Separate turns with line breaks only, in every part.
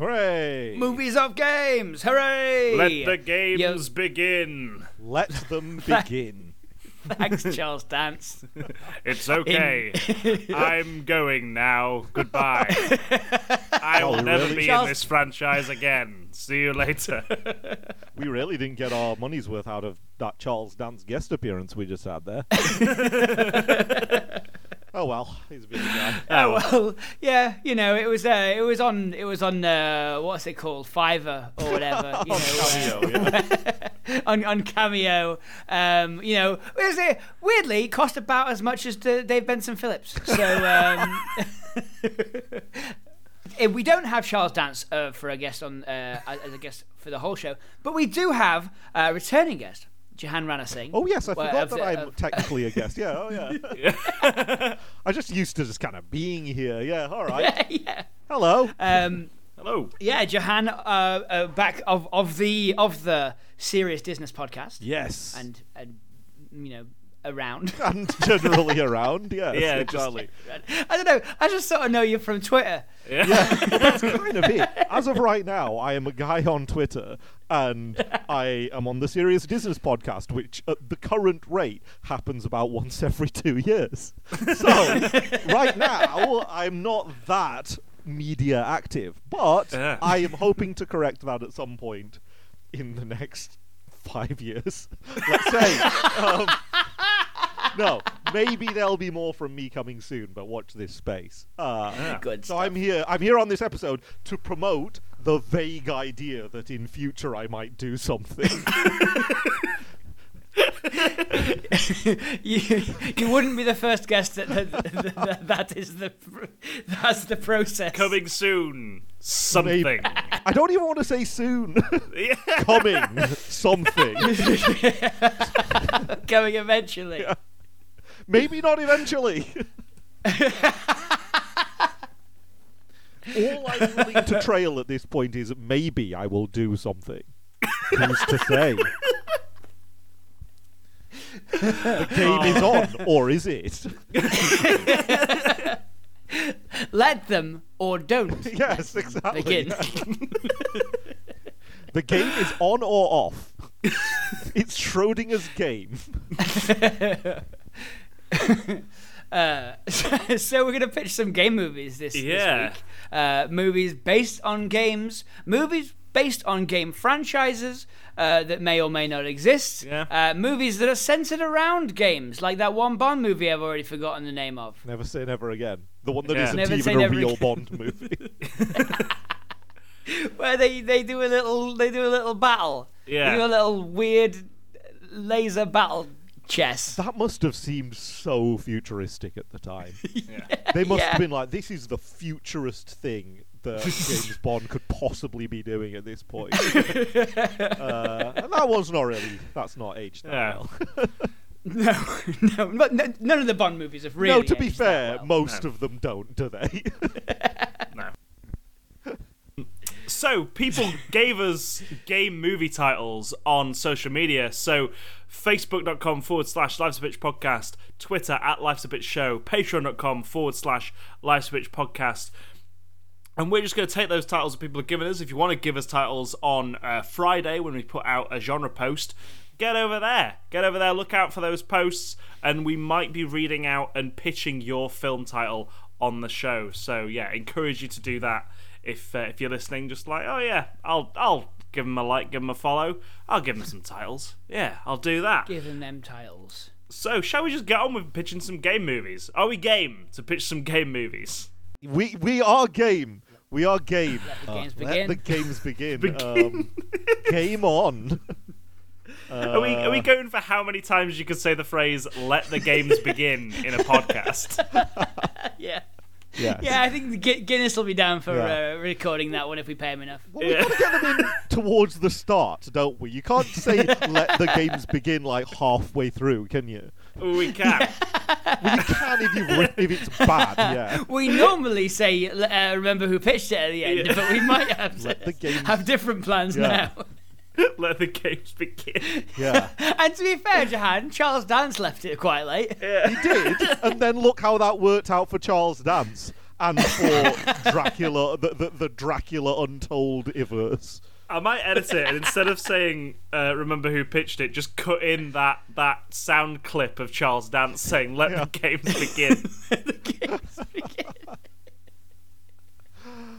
Hooray!
Movies of games! Hooray!
Let the games
Yo-
begin.
Let them begin.
Thanks, Charles Dance.
It's okay. I'm going now. Goodbye. I will
Oh,
never
really?
be
Charles-
in this franchise again. See you later.
we really didn't get our money's worth out of that Charles Dance guest appearance we just had there. Oh well, he's a busy guy.
Oh well, yeah, you know, it was uh, it was on it was on uh, what's it called, Fiverr or whatever, you know,
Cameo, yeah.
on on Cameo. Um, you know, was, uh, weirdly it cost about as much as the Dave Benson Phillips. So. Um, we don't have Charles Dance uh, for a guest on uh, as a guest for the whole show, but we do have a returning guest, Jehan Ranasinghe.
Oh yes, I
Well,
forgot
of
that
the-
I'm
of-
technically a guest. Yeah, oh yeah. yeah. I'm just used to just kind of being here. Yeah, all right.
yeah.
Hello.
Um,
Hello.
Yeah, Jehan, uh, uh, back of, of the of the Serious Disness podcast,
yes.
and and you know around.
And generally around. Yes,
Yeah, just-
exactly.
I don't know. I just sort of know you from Twitter.
Yeah, that's kind of it. As of right now, I am a guy on Twitter, and I am on the Serious Disness podcast, which at the current rate happens about once every two years. So, right now, I'm not that media active, but
Yeah.
I am hoping to correct that at some point in the next five years. Let's say. Um, no, maybe there'll be more from me coming soon, but watch this space. Uh,
Good
so
stuff.
I'm here. I'm here on this episode to promote the vague idea that in future I might do something.
you, you wouldn't be the first guest that that, that, that is the that's the process.
Coming soon. Something.
Maybe. I don't even want to say soon.
Yeah.
Coming something.
Coming eventually.
Yeah. Maybe not eventually. All I'm willing to trail at this point is maybe I will do something. Who's to say? the game is on, or is it?
Let them or don't
yes, exactly.
begin.
The game is on or off. it's Schrodinger's game.
Uh, so we're gonna pitch some game movies this, this week. Uh, movies based on games, movies based on game franchises uh, that may or may not exist.
Yeah.
Uh, movies that are centered around games, like that one Bond movie I've already forgotten the name of.
Never say never again. The one that
Yeah.
not
Never
even a real
again.
Bond movie.
Where they, they do a little they do a little battle.
Yeah.
They do a little weird laser battle chess.
that must have seemed so futuristic at the time. They must
Yeah.
have been like, this is the futurist thing that James Bond could possibly be doing at this point. uh, and that was not really, that's not aged that
Yeah.
well.
No, no, but no, none of the Bond movies have really.
no, to be fair,
well.
most
No.
of them don't, do they?
So people gave us game movie titles on social media. So facebook.com forward slash Life's a Pitch podcast, Twitter at Life's a Pitch show, patreon.com forward slash Life's a Pitch podcast. And we're just going to take those titles that people have given us. If you want to give us titles on uh, Friday when we put out a genre post, get over there. Get over there, look out for those posts, and we might be reading out and pitching your film title on the show. So, yeah, encourage you to do that if uh, if you're listening. Just like, oh, yeah, I'll, I'll give them a like, give them a follow. I'll give them some titles. Yeah, I'll do that.
Giving them them titles.
So, shall we just get on with pitching some game movies? Are we game to pitch some game movies?
we we are game. We are game.
Let the games
Let
begin.
the games begin. Um, game on.
Are we are we going for how many times you could say the phrase "Let the games begin" in a podcast?
yeah.
Yes.
Yeah, I think Guinness will be down for
Yeah.
uh, recording that one if we pay him enough.
Well, we've got to get them in towards the start, don't we? You can't say let the games begin like halfway through, can you?
we can.
Well, you can if, you've if it's bad, yeah.
We normally say, uh, remember who pitched it at the end,
Yeah.
but we might have,
Let the games-
have different plans
Yeah.
now.
Let the games begin.
Yeah.
And to be fair, Jehan, Charles Dance left it quite late. Yeah.
He did, and then look how that worked out for Charles Dance and for Dracula, the, the, the Dracula Untold Iverse.
I might edit it and instead of saying uh, "Remember who pitched it," just cut in that that sound clip of Charles Dance saying "Let
Yeah.
the games begin."
the games begin.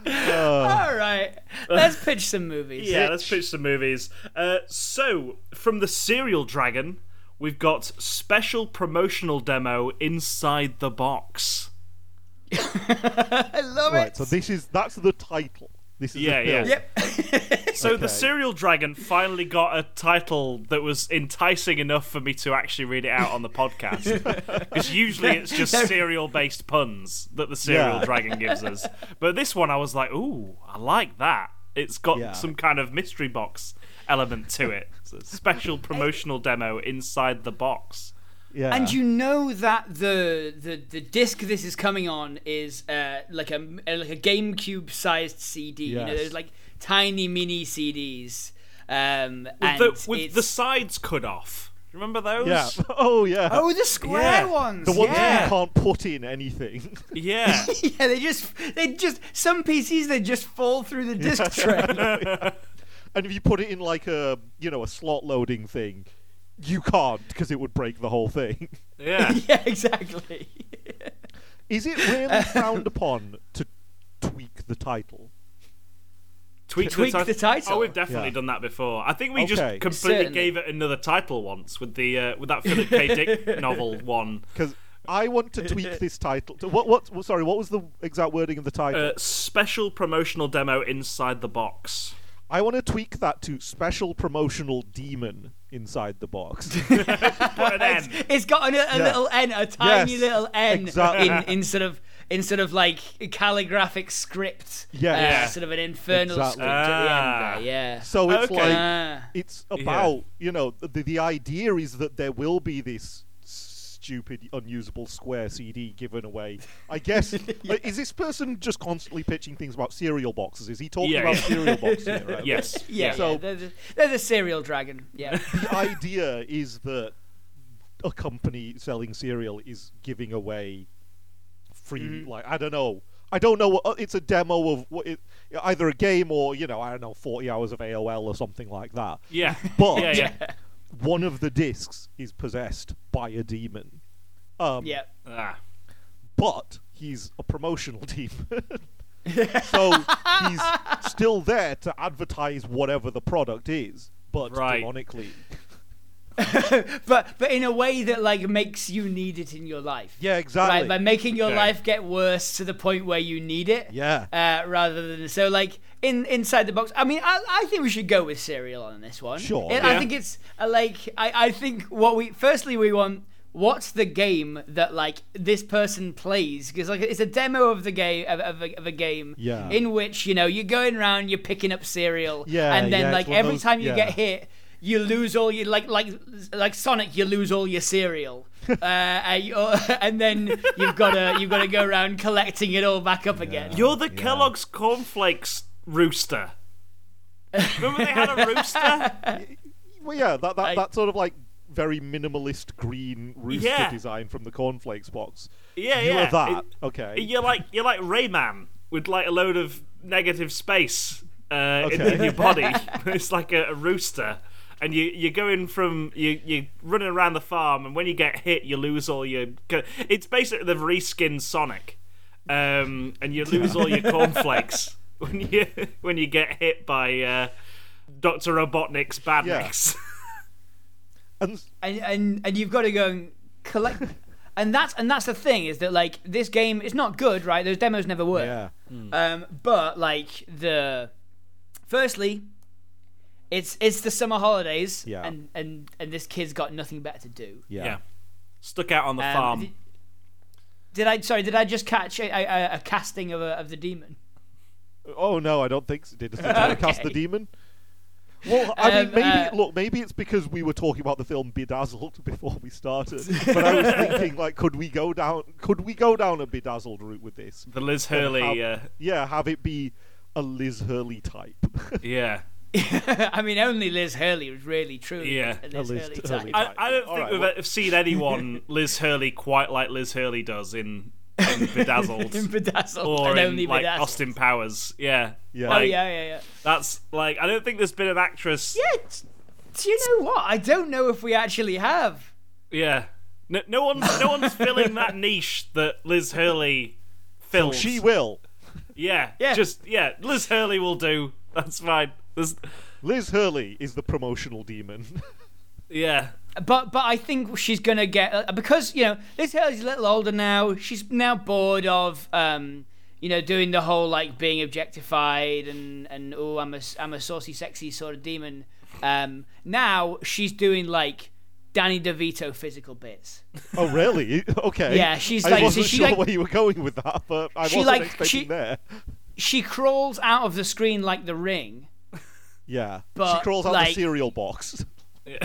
Uh,
All right, let's pitch some movies.
yeah, let's pitch some movies. Uh, so, from the Serial Dragon, we've got special promotional demo inside the box.
I love
right,
it.
so this is that's the title. This is
Yeah, yeah.
Yep.
So the
Okay.
Serial Dragon finally got a title that was enticing enough for me to actually read it out on the podcast. Because usually it's just serial-based puns that the Serial
Yeah.
Dragon gives us. But this one, I was like, "Ooh, I like that." It's got
Yeah.
some kind of mystery box element to it. It's a special promotional demo inside the box.
Yeah.
And you know that the the the disc this is coming on is uh, like a like a GameCube sized CD. You know, there's like tiny mini CDs. Um,
With,
and
the, with the sides cut off. Remember those?
yeah. Oh yeah.
oh the square
Yeah.
ones.
the ones
yeah.
you can't put in anything.
Yeah.
yeah, they just they just some PCs they just fall through the disc tray.
and if you put it in like a you know a slot loading thing, you can't because it would break the whole thing.
Yeah.
yeah, exactly.
Is it really frowned upon to tweak the title?
Tweak,
Tweak the title.
Oh, we've definitely
Yeah.
done that before. I think we just completely
Certainly.
gave it another title once with the uh, with that Philip K. Dick novel one.
Because I want to tweak this title. To, what? What? well, Sorry. What was the exact wording of the title?
Uh, special promotional demo inside the box.
I want to tweak that to special promotional demon inside the box.
Put an N.
It's got a, a little N, a tiny
Yes,
little N
exactly.
in sort of instead of like calligraphic script.
Yeah.
uh,
Yeah.
sort of an infernal
Exactly.
script at the
Ah.
end. There. Yeah.
so it's
Okay.
like
Ah.
it's about you know the the idea is that there will be this stupid unusable square CD given away. I guess like, is this person just constantly pitching things about cereal boxes? Is he talking
Yeah,
about
yeah.
cereal boxes? here, right?
Yes.
yeah,
So-
yeah, they're, the, they're the serial dragon. Yeah.
the idea is that a company selling cereal is giving away free
Mm-hmm.
like I don't know. I don't know what uh, it's a demo of what it, either a game or you know I don't know 40 hours of AOL or something like that.
Yeah.
But
yeah, yeah.
One of the discs is possessed by a demon. Um,
yeah.
Ah.
but he's a promotional demon. so he's still there to advertise whatever the product is, but
Right.
demonically.
But but in a way that like makes you need it in your life.
Yeah, exactly.
Right, by making your
Okay.
life get worse to the point where you need it.
Yeah.
Uh, rather than so like in inside the box. I mean, I, I think we should go with cereal on this one.
Sure.
It- I think it's uh, like I, I think what we firstly we want what's the game that like this person plays because like it's a demo of the game of, of, a, of a game
Yeah.
in which you know you're going around you're picking up cereal
Yeah,
and then
yeah,
like every
those-
time you
yeah.
get hit you lose all your like like like Sonic you lose all your cereal uh, and, you- and then you've got to you've got to go around collecting it all back up again
You're the Kellogg's cornflakes rooster. Remember they had a rooster?
Well, yeah, that that,
I-
that sort of like very minimalist green rooster
Yeah.
design from the cornflakes box.
Yeah,
you
yeah.
are that.
It-
okay.
You're like you're like Rayman with like a load of negative space uh, in, in your body. it's like a, a rooster, and you you're going from you you're running around the farm, and when you get hit, you lose all your. It's basically the reskinned Sonic, um, and you lose all your cornflakes when you when you get hit by uh, Doctor Robotnik's badniks.
and
and and and you've got to go and collect and that's and that's the thing is that like this game is not good right those demos never work
yeah,
um but like the firstly it's it's the summer holidays
Yeah.
and and and this kid's got nothing better to do
yeah,
yeah. Stuck out on the
Um,
farm.
th- Did I? Sorry, did I just catch a, a, a casting of a, of the demon?
Oh no, I don't think so. Did Satana cast the
Okay.
demon? Well, I mean,
Um,
maybe
uh,
look, maybe it's because we were talking about the film Bedazzled before we started. But I was thinking, like, could we go down? Could we go down a Bedazzled route with this?
The Liz Hurley.
have-
Uh,
yeah, have it be a Liz Hurley type.
yeah.
I mean, only Liz Hurley was really truly
Yeah.
a
A
Liz,
Liz
Hurley
Hurley
type.
type.
I, I don't
All
think
right,
we've
well-
seen anyone Liz Hurley quite like Liz Hurley does in, in Bedazzled.
in Bedazzled
or
and
in
only
like
Bedazzled.
Austin Powers. Yeah.
Yeah.
Oh yeah, yeah, yeah.
That's like I don't think there's been an actress.
Yeah. Do you know what? I don't know if we actually have.
Yeah. No, no one's no one's filling that niche that Liz Hurley fills.
She will.
Yeah.
Yeah.
Just yeah. Liz Hurley will do. That's fine. There's,
Liz Hurley is the promotional demon.
yeah.
But but I think she's gonna get uh, because you know Liz Hurley's a little older now. She's now bored of um you know doing the whole like being objectified and and oh I'm a I'm a saucy sexy sort of demon. Um now she's doing like Danny DeVito physical bits.
oh, really? Okay.
Yeah, she's
I
like- so
wasn't
she
sure
like-
where you were going with that, but I
She
wasn't
like-
expecting
she-
there.
She crawls out of the screen like the ring.
Yeah.
but, she
crawls out
like-
the cereal box.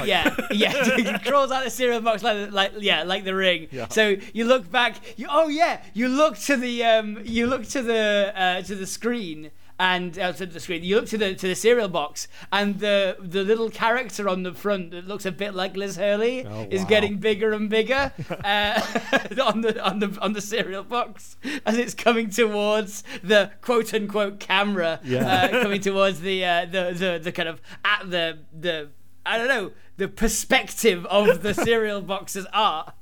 Yeah, yeah. crawls out the cereal box like, like, yeah, like the ring.
Yeah.
So you look back. You, oh yeah, you look to the um, you look to the uh, to the screen and uh, to the screen. You look to the to the cereal box, and the the little character on the front that looks a bit like Liz Hurley
Oh,
is
wow.
getting bigger and bigger uh, on the on the on the cereal box as it's coming towards the quote unquote camera.
Yeah.
Uh, coming towards the uh, the the the kind of at the the I don't know the perspective of the cereal box's art,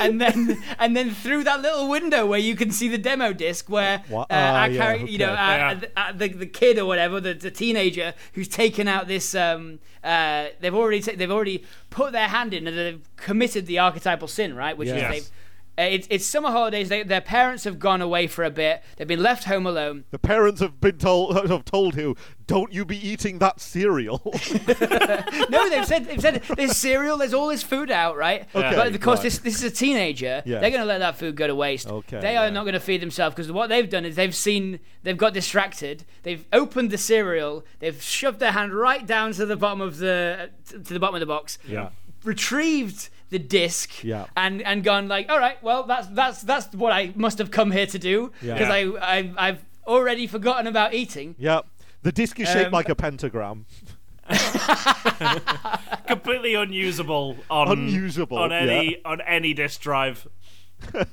and then and then through that little window where you can see the demo disc where
Wha-
uh, our
yeah,
character, you know,
okay.
uh,
Yeah.
uh, uh, the the kid or whatever, the, the teenager who's taken out this. Um, uh, they've already ta- they've already put their hand in and they've committed the archetypal sin, right? Which
Yes.
is they've. Uh, it's, it's summer holidays. They, their parents have gone away for a bit. They've been left home alone.
The parents have been told have told you, don't you be eating that cereal.
No, they've said they've said there's cereal, there's all this food out, right?
Okay,
but because
right.
this this is a teenager,
Yeah.
they're going to let that food go to waste.
Okay,
they are
yeah.
not going to feed themselves because what they've done is they've seen they've got distracted. They've opened the cereal, they've shoved their hand right down to the bottom of the to the bottom of the box,
yeah.
retrieved the disc,
Yeah.
and and gone like, all right, well that's that's that's what I must have come here to do
Yeah.
because I, I I've already forgotten about eating.
Yeah. The disc is shaped
Um,
like a pentagram.
Completely unusable on
Unusable,
on any
yeah.
on any disk drive.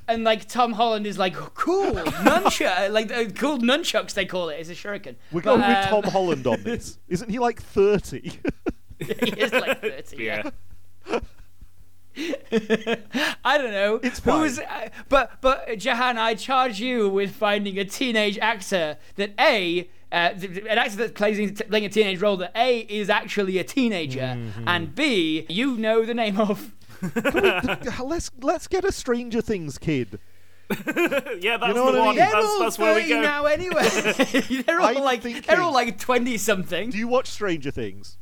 and like Tom Holland is like cool nunchuck, like uh, cool nunchucks they call it. It's a shuriken.
We're
But,
going with
um,
Tom Holland on this. Isn't he like 30?
he is like thirty. Yeah.
Yeah.
I don't know.
It's
Who
fine.
is- uh, but but Jehan, I charge you with finding a teenage actor that a. Uh, th- th- an actor that plays playing a teenage role that A is actually a teenager
Mm-hmm.
and B you know the name of
let's let's get a Stranger Things kid.
Yeah, that's
know what
the
I
one.
mean?
they're
That's,
all
that's where we
30
go.
now anyway they're all
I'm
like
thinking-
they're all like 20 something
Do you watch Stranger Things?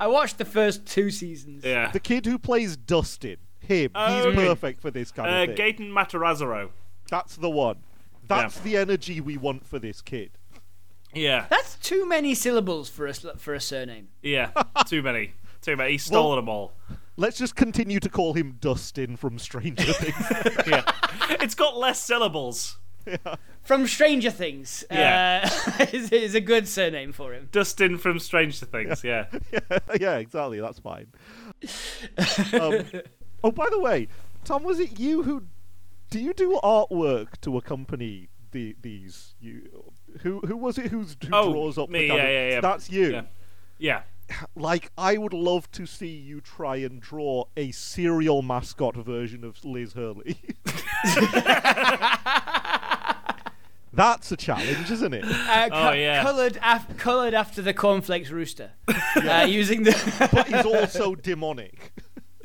I watched the first two seasons
Yeah.
The kid who plays Dustin, him,
Oh,
he's
okay.
perfect for this kind
Uh,
of thing.
Gaten Matarazzo.
That's the one. That's the energy we want for this kid.
Yeah.
That's too many syllables for a sl- for a surname.
Yeah. Too many. Too many. He's stolen
Well-
them all.
Let's just continue to call him Dustin from Stranger Things.
Yeah. it's got less syllables.
From Stranger Things,
Yeah.
uh, is, is a good surname for him.
Dustin from Stranger Things. Yeah.
yeah, exactly. That's fine. Um, oh, by the way, Tom, was it you who do you do artwork to accompany the these? You who who was it who's, who
Oh,
draws up
me,
the
yeah, yeah, yeah.
That's you.
Yeah. Yeah.
Like, I would love to see you try and draw a serial mascot version of Liz Hurley. That's a challenge, isn't it?
Uh,
Oh, yeah.
Colored, af- colored after the cornflakes rooster, uh, using the.
But he's also demonic.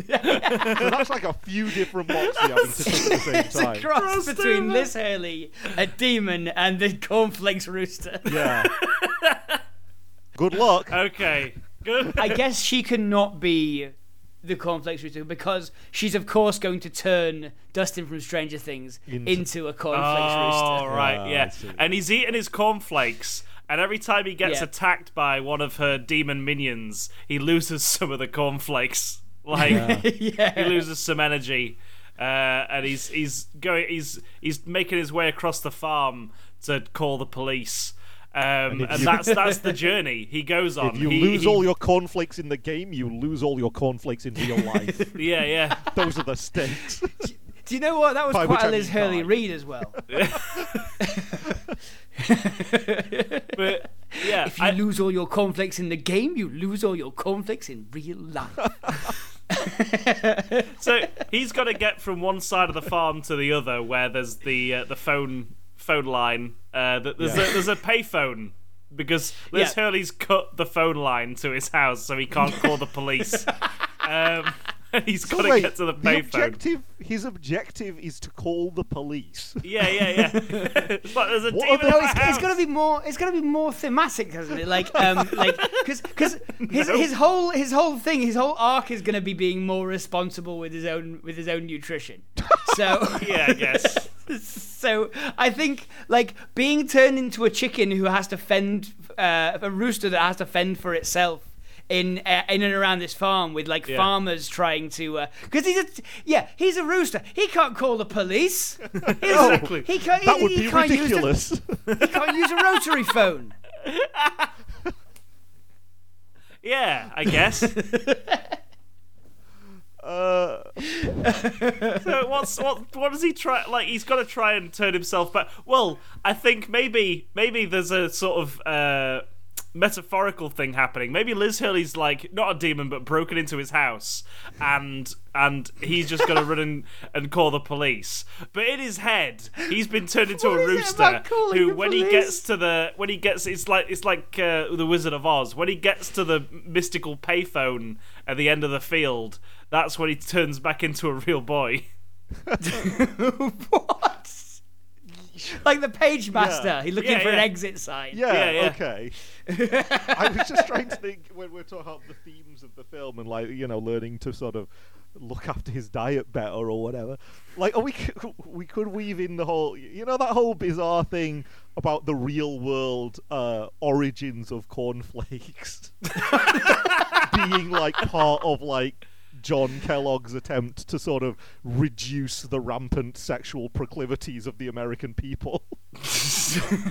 so that's like a few different boxes you're having to tick at the same
it's a cross
Cross
between
demon.
Liz Hurley, a demon, and the cornflakes rooster.
Yeah. Good luck.
Okay. Good.
I guess she cannot be the cornflakes rooster because she's of course going to turn Dustin from Stranger Things
Into-
into, a cornflakes
Oh,
rooster.
right,
Ah,
yeah.
see.
And he's eating his cornflakes, and every time he gets
Yeah.
attacked by one of her demon minions, he loses some of the cornflakes. Like he
yeah.
loses some energy, uh, and he's he's going he's he's making his way across the farm to call the police. Um,
if
and
you-
that's that's the journey he goes on.
If you
He-
lose
he-
all your cornflakes in the game, you lose all your cornflakes in real life.
yeah, yeah.
Those are the stakes.
Do you know what? That was
By
quite a
I
Liz Hurley
die.
read as well.
But yeah,
If you
I-
lose all your cornflakes in the game, you lose all your cornflakes in real life.
so he's got to get from one side of the farm to the other, where there's the uh, the phone phone line. Uh, th- there's
Yeah.
a, there's a payphone because Liz
Yeah.
Hurley's cut the phone line to his house, so he can't call the police. um, and he's got to get to the
the
payphone.
objective, his objective is to call the police.
Yeah, yeah, yeah. but there's a
What
demon
are
in
No, it's, it's
house.
got to be more. It's got to be more thematic, hasn't it? Like, um, like because because his his whole his whole thing, his whole arc is going to be being more responsible with his own with his own nutrition. So
Yeah, I guess.
so I think like being turned into a chicken who has to fend uh, a rooster that has to fend for itself. In, uh, in and around this farm with like
Yeah.
farmers trying to because he's a yeah he's a rooster he can't call the police
Exactly.
he can't
That
he,
would
he
be
can't use the-
ridiculous.
he can't use a rotary phone.
Yeah, I guess.
uh,
so what's what what does he try like he's got to try and turn himself back well i think maybe maybe there's a sort of uh metaphorical thing happening. Maybe liz hurley's like not a demon but broken into his house and and he's just gonna run and, and call the police. But in his head he's been turned into
What
a rooster who when he gets to the when he gets it's like it's like uh, the wizard of oz. When he gets to the mystical payphone at the end of the field that's when he turns back into a real boy.
What? Like the Pagemaster.
Yeah.
He's looking
Yeah,
for an exit sign.
yeah,
Yeah, yeah.
okay. I was just trying to think when we're talking about the themes of the film and like you know learning to sort of look after his diet better or whatever. Like, are we c- we could weave in the whole you know that whole bizarre thing about the real world uh, origins of cornflakes being like part of like. John Kellogg's attempt to sort of reduce the rampant sexual proclivities of the American people.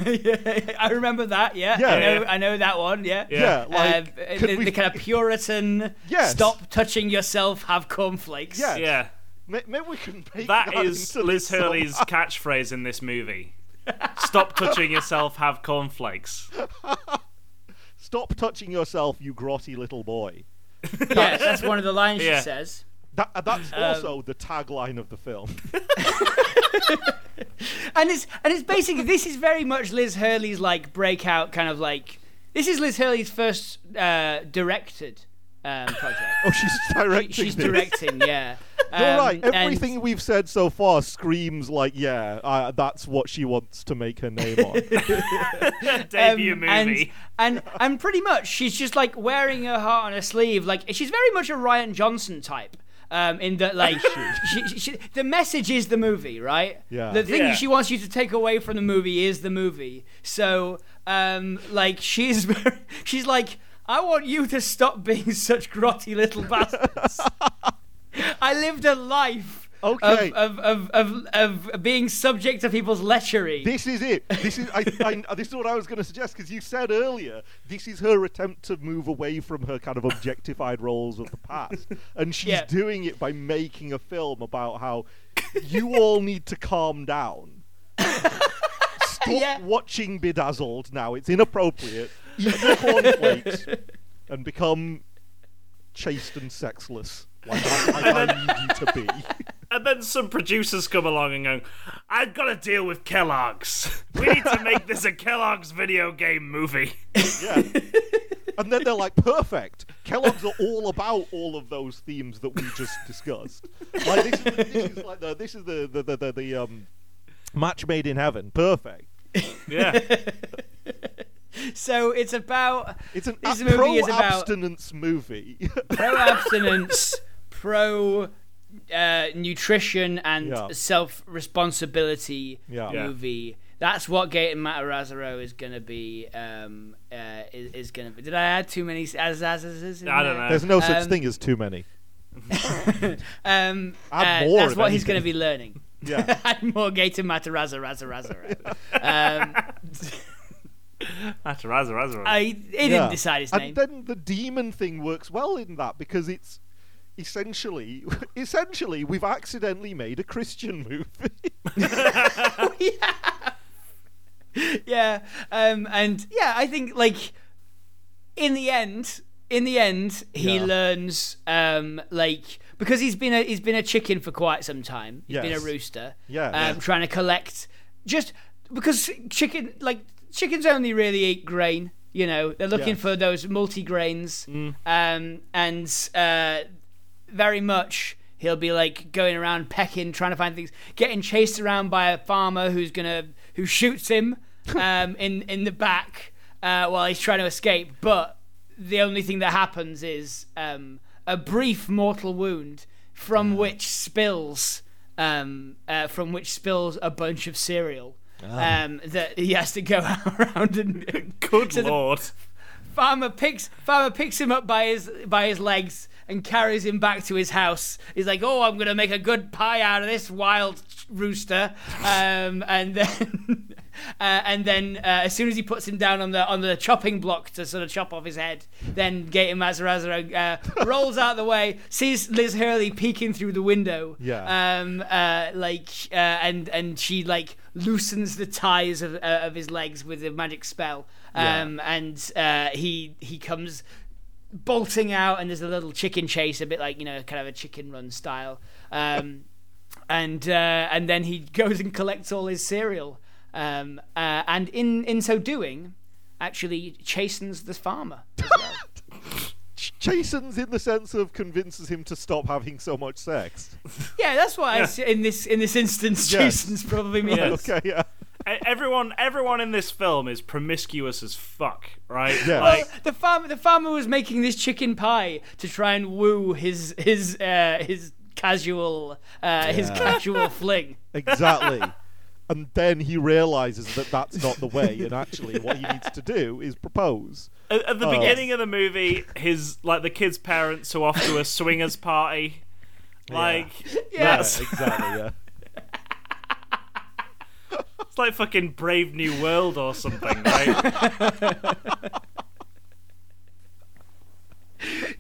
yeah, I remember that. Yeah,
Yeah.
I know.
Yeah.
I know that one. Yeah.
Yeah, like,
uh,
could
the,
we-
the kind of Puritan.
Yes.
Stop touching yourself. Have cornflakes.
Yeah.
yeah
Maybe we can make
that
that
is
into
liz hurley's
somehow.
catchphrase in this movie stop touching yourself have cornflakes
Stop touching yourself, you grotty little boy.
Yes, that's one of the lines
Yeah.
she says.
That, uh, that's
Um,
also the tagline of the film.
And it's and it's basically this is very much Liz Hurley's like breakout kind of like this is Liz Hurley's first uh, directed um, project.
oh, she's directing.
She's
this.
directing, yeah.
You're
Um,
right.
and-
Everything we've said so far screams like, yeah, uh, that's what she wants to make her name on.
debut
Um,
movie
And, and and pretty much she's just like wearing her heart on her sleeve. Like she's very much a Rian Johnson type. Um, in that, like, she, she, she, the message is the movie, right?
Yeah.
The thing
Yeah.
she wants you to take away from the movie is the movie. So, um, like, she's she's like, I want you to stop being such grotty little bastards. I lived a life
Okay.
of, of, of, of, of being subject to people's lechery.
this is it. This is I, I, this is what I was going to suggest because you said earlier this is her attempt to move away from her kind of objectified roles of the past, and she's
Yeah.
doing it by making a film about how you all need to calm down. Stop
Yeah.
watching Bedazzled now. It's inappropriate. Eat your cornflakes and become chaste and sexless, like I, like I need you to be.
And then some producers come along and go, I've got to deal with Kellogg's. We need to make this a Kellogg's video game movie.
Yeah. and then they're like, perfect. Kellogg's are all about all of those themes that we just discussed. Like this, this is like the this is the the the, the, the um match made in heaven. Perfect.
Yeah.
So it's about
It's an
This
a-
movie
pro
is about-
abstinence movie.
pro abstinence pro uh, nutrition and
Yeah.
self responsibility
Yeah.
Yeah.
movie. That's what Gaten Matarazzo is gonna be. Um, uh, is, is gonna be. Did I add too many azazes?
I don't know.
There's no such
Um,
thing as too many.
Um,
Add
uh,
more
that's
if
what he's going to
anything.
be learning.
Yeah.
Add more Gaten Matarazzo, razza, razza, razza. um,
That's Razza Razza.
I, he didn't
Yeah.
decide his name.
and then the demon thing works well in that because it's essentially essentially we've accidentally made a Christian movie.
yeah, um, and yeah, I think like in the end, in the end, he
Yeah.
learns um, like because he's been a he's been a chicken for quite some time. He's been a rooster.
Yeah.
um,
Yeah.
trying to collect just because chicken like chickens only really eat grain. You know, they're looking
Yes.
for those multi grains,
Mm.
um, and uh, very much he'll be like going around pecking, trying to find things, getting chased around by a farmer who's gonna who shoots him um, in in the back uh, while he's trying to escape. But the only thing that happens is um, a brief mortal wound from which spills um, uh, from which spills a bunch of cereal. Um, that he has to go around and
Good
so the-
lord.
farmer picks farmer picks him up by his by his legs and carries him back to his house. He's like, "Oh, I'm gonna make a good pie out of this wild rooster," um, and then uh, and then uh, as soon as he puts him down on the on the chopping block to sort of chop off his head, then Gaten Matarazzo uh, rolls out of the way, sees Liz Hurley peeking through the window,
Yeah.
um, uh, like uh, and and she like loosens the ties of, uh, of his legs with a magic spell,
Yeah.
um, and uh, he he comes bolting out, and there's a little chicken chase, a bit like you know, kind of a chicken run style, um, and uh, and then he goes and collects all his cereal, um, uh, and in in so doing, actually chastens the farmer. well.
Chastens in the sense of convinces him to stop having so much sex.
yeah, that's why I
Yeah.
in this in this instance,
Yes.
chastens probably means.
Yes.
Okay, yeah.
E- everyone, everyone in this film is promiscuous as fuck, right?
Yeah.
Like,
Well, the farmer, the farmer was making this chicken pie to try and woo his his uh, his casual uh, his casual fling.
Exactly. and then he realizes that that's not the way, and actually, what he needs to do is propose.
at, at the
Oh.
beginning of the movie, his like the kid's parents are off to a swingers party. Like,
Yeah.
that's
exactly. Yeah.
It's like fucking Brave New World or something, right?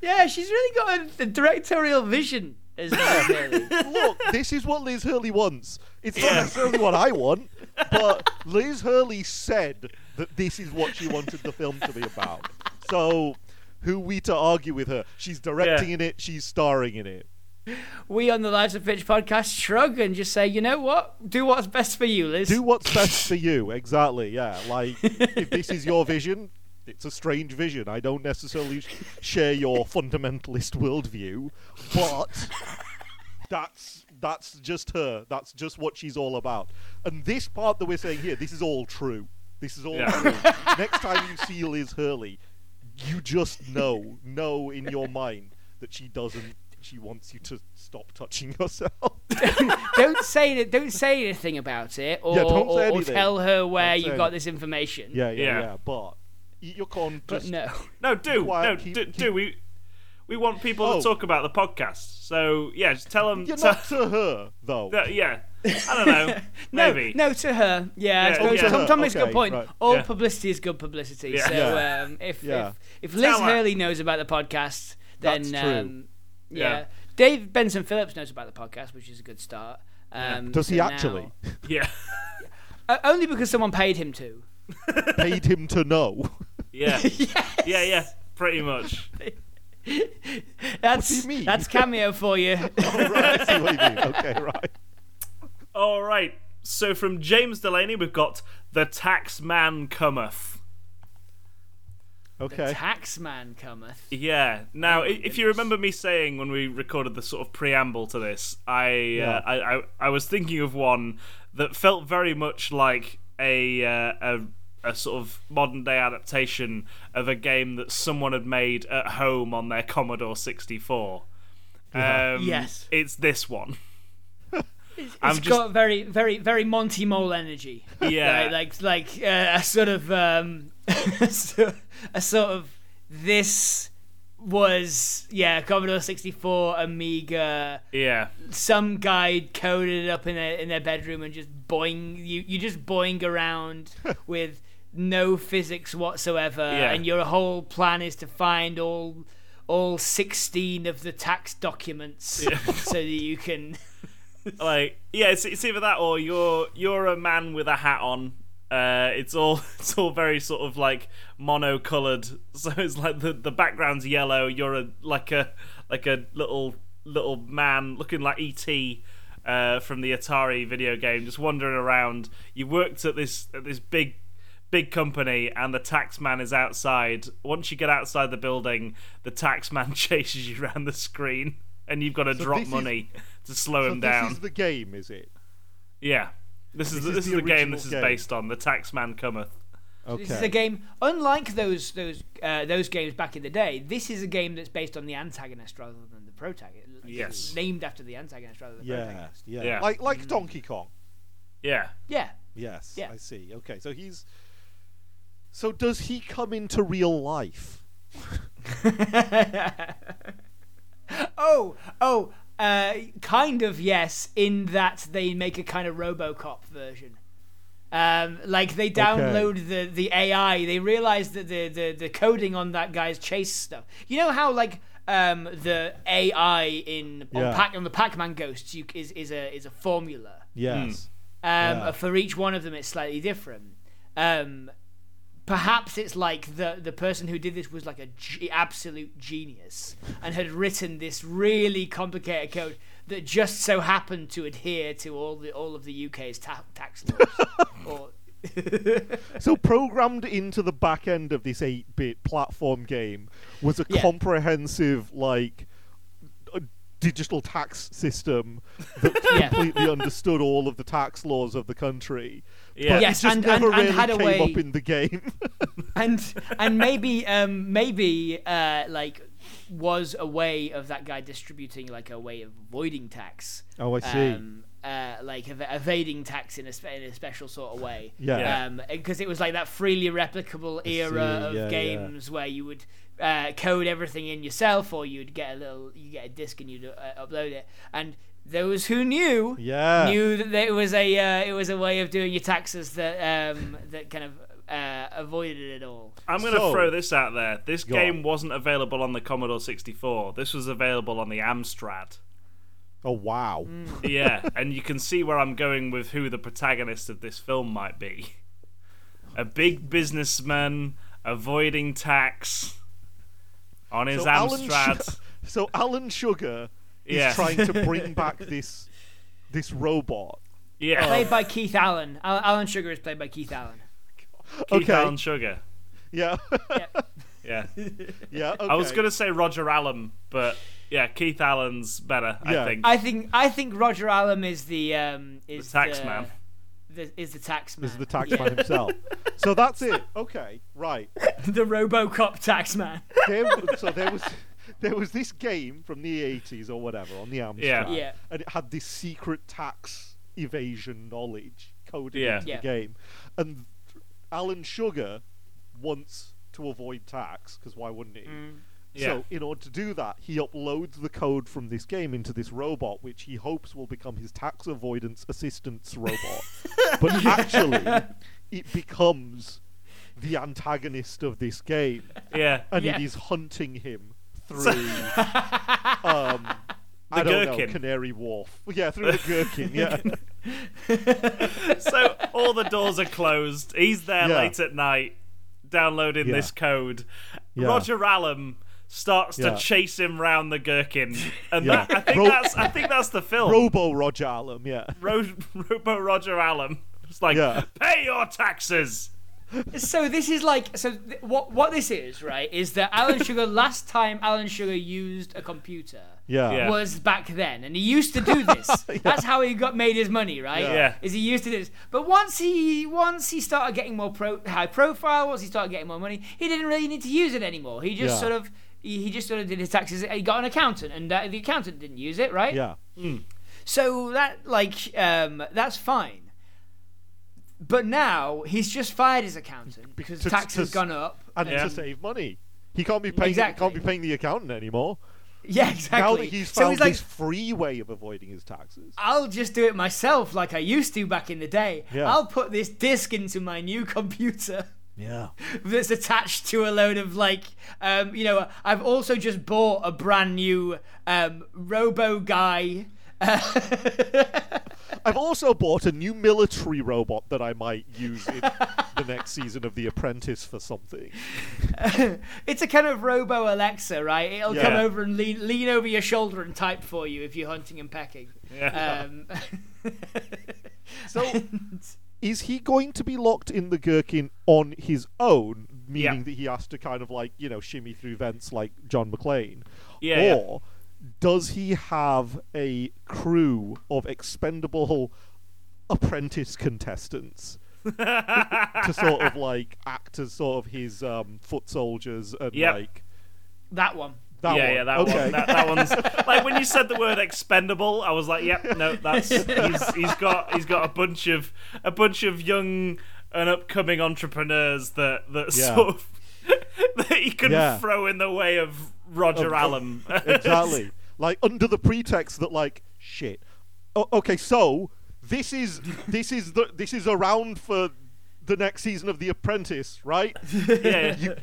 Yeah, she's really got a, a directorial vision. As well, really.
Look, this is what Liz Hurley wants. It's not
Yeah.
necessarily what I want, but Liz Hurley said that this is what she wanted the film to be about. So, who we to argue with her? She's directing
Yeah.
in it. She's starring in it.
we on the Life's a Pitch podcast shrug and just say, you know what? Do what's best for you, Liz.
Do what's best for you. Exactly. Yeah. Like, if this is your vision, it's a strange vision. I don't necessarily share your fundamentalist worldview, but that's that's just her. That's just what she's all about. And this part that we're saying here, this is all true. This is all
Yeah.
true. Next time you see Liz Hurley, you just know, know in your mind that she doesn't. She wants you to stop touching yourself.
don't say it. Don't say anything about it, or,
Yeah, don't
or,
say
or
anything.
tell her where you
say
got this information.
yeah, yeah,
Yeah.
yeah, But eat your corn.
but
Just
no.
No, do
Why-
no,
keep-
do,
keep-
do we? We want people
Oh.
to talk about the podcast. So yeah, just tell them.
You're not to her, though.
yeah, I don't know.
No,
Maybe.
no to her. Yeah, I
Yeah,
suppose
yeah.
Tom, Tom makes a good point.
right.
All
Yeah.
publicity is good publicity.
Yeah.
So
Yeah.
um, if,
Yeah.
if if Liz Hurley knows about the podcast, then
That's true.
Um, yeah.
Yeah.
Dave Benson Phillips knows about the podcast, which is a good start. Um,
Does he actually?
now-
Yeah,
Uh, only because someone paid him to.
Paid him to know.
yeah,
yes.
yeah, yeah. Pretty much.
That's
do you mean?
that's cameo for you.
oh, right, I see what you mean. Okay, right.
All right. So from James Delaney, we've got the tax man cometh.
Okay.
Taxman cometh.
Yeah. Now,
Oh,
i if you remember me saying when we recorded the sort of preamble to this, I,
Yeah.
uh, I, I, I was thinking of one that felt very much like a, uh, a, a sort of modern day adaptation of a game that someone had made at home on their Commodore 64. Um,
Yes.
it's this one.
It's
I'm just-
got very, very, very Monty Mole energy.
Yeah.
like like, like uh, a sort of um, a sort of this was yeah Commodore 64 Amiga.
Yeah,
Some guy coded it up in their in their bedroom and just boing you you just boing around with no physics whatsoever,
Yeah.
and your whole plan is to find all all 16 of the tax documents
Yeah.
so that you can.
like yeah, it's, it's either that or you're you're a man with a hat on. Uh, it's all it's all very sort of like monocolored. So it's like the the background's yellow. You're a like a like a little little man looking like ET. Uh, from the Atari video game, just wandering around. You worked at this at this big big company and the tax man is outside. Once you get outside the building, the tax man chases you around the screen and you've got to
So
drop
this is-
money to slow
So
him down.
this is the game, is it?
Yeah. This is
This
the,
is
this is
the
the game this is
game.
based on. The tax man cometh.
Okay.
This is a game unlike those those uh, those games back in the day. This is a game that's based on the antagonist rather than the protagonist.
Yes.
named after the antagonist rather than the
yeah,
protagonist.
yeah,
Yeah.
Like like Donkey Kong.
Yeah.
Yeah.
Yes,
Yeah.
I see. Okay, so he's. So does he come into real life?
oh, oh, uh, kind of yes. In that they make a kind of RoboCop version. Um, like they download the, the AI, they realize that the, the, the coding on that guy's chase stuff. You know how like um, the AI in on,
Yeah.
Pac, on the Pac-Man ghosts you, is is a is a formula.
Yes.
Um,
Yeah.
For each one of them, it's slightly different. Um, perhaps it's like the the person who did this was like a absolute genius and had written this really complicated code that just so happened to adhere to all the all of the UK's ta- tax laws. or,
So programmed into the back end of this 8-bit platform game was a
Yeah.
comprehensive like digital tax system that
Yeah.
completely understood all of the tax laws of the country.
Yeah.
But
Yes,
it just
and-
never
and- and
really
had a
came
way-
up in the game.
and and maybe um, maybe uh, like was a way of that guy distributing like a way of avoiding tax.
oh, I see.
um, uh, like ev- evading tax in a, spe- in a special sort of way.
Yeah.
Yeah.
Because it was like that freely replicable era
see,
of
yeah, yeah.
games where you would uh, code everything in yourself, or you'd get a little, you get a disc and you'd uh, upload it. And those who knew
yeah.
knew that there was a uh, it was a way of doing your taxes that um, that kind of uh, avoided it all.
I'm going to
So-
throw this out there. This game
on.
wasn't available on the Commodore 64. This was available on the Amstrad.
Oh wow.
Mm.
Yeah, and you can see where I'm going with who the protagonist of this film might be. A big businessman avoiding tax on his
So Alan,
Amstrad.
Su- so Alan Sugar is
Yeah.
trying to bring back this this robot.
yeah,
Played by Keith Allen. Alan Sugar is played by Keith Allen.
Keith
okay.
Allen Sugar.
Yeah.
Yeah,
yeah. Okay.
I was going to say Roger Allen, but yeah, Keith Allen's better.
Yeah.
I think.
I think I think Roger Allen is the um, is
The tax man.
The, is the tax man.
This is the tax
Yeah.
man himself. so that's it. Okay. Right.
the RoboCop tax man.
There, so there was there was this game from the 80s or whatever on the Amstrad,
Yeah.
Yeah.
and it had this secret tax evasion knowledge coded
Yeah.
into
Yeah.
the game, and Alan Sugar wants to avoid tax because why wouldn't he? Mm.
Yeah.
So, in order to do that, he uploads the code from this game into this robot, which he hopes will become his tax avoidance assistance robot. but actually, it becomes the antagonist of this game,
yeah,
and
Yeah.
it is hunting him through. um, I
The
don't know,
gherkin.
Canary Wharf. Yeah, through the gherkin. Yeah,
so all the doors are closed. He's there
Yeah.
late at night, downloading
Yeah.
this code.
Yeah.
Roger Allen starts
Yeah.
to chase him round the gherkin, and
Yeah.
that, I think
Ro-
that's I think that's the film.
Robo Roger Allen. Yeah,
Ro- Robo Roger Allen. It's like
Yeah.
pay your taxes.
so this is like so th- what what this is right is that Alan Sugar last time Alan Sugar used a computer
yeah,
Yeah.
was back then and he used to do this that's how he got made his money right
Yeah.
Yeah.
is he used to do this but once he once he started getting more pro, high profile once he started getting more money he didn't really need to use it anymore he just
Yeah.
sort of he, he just sort of did his taxes. He got an accountant, and uh, the accountant didn't use it, right?
Yeah.
So that like um, that's fine. But now he's just fired his accountant because
To-
tax has gone up.
And
Yeah.
to save money. He can't be paying
Exactly.
can't be paying the accountant anymore.
Yeah, exactly.
Now that he's
so he's like,
this free way of avoiding his taxes.
I'll just do it myself, like I used to back in the day.
Yeah.
I'll put this disc into my new computer.
Yeah.
that's attached to a load of like um, you know i've also just bought a brand new um, robo guy
I've also bought a new military robot that I might use in the next season of The Apprentice for something.
it's a kind of robo alexa right it'll come over and lean, lean over your shoulder and type for you if you're hunting and pecking
Yeah.
um,
So, is he going to be locked in the Gherkin on his own, meaning
Yeah.
that he has to kind of like, you know, shimmy through vents like John McClane?
Yeah, yeah.
Or does he have a crew of expendable apprentice contestants? to sort of like act as sort of his um, foot soldiers and
Yep.
like
that one
that
yeah,
one.
yeah, that
okay.
one. That, that one's like when you said the word expendable, I was like, yep, no, that's he's he's got he's got a bunch of a bunch of young and upcoming entrepreneurs that that
Yeah.
sort of that he can
Yeah.
throw in the way of Roger
Of-
Allen.
exactly. Like under the pretext that like shit. O- okay, so this is this is the this is around for the next season of The Apprentice, right?
yeah,
You,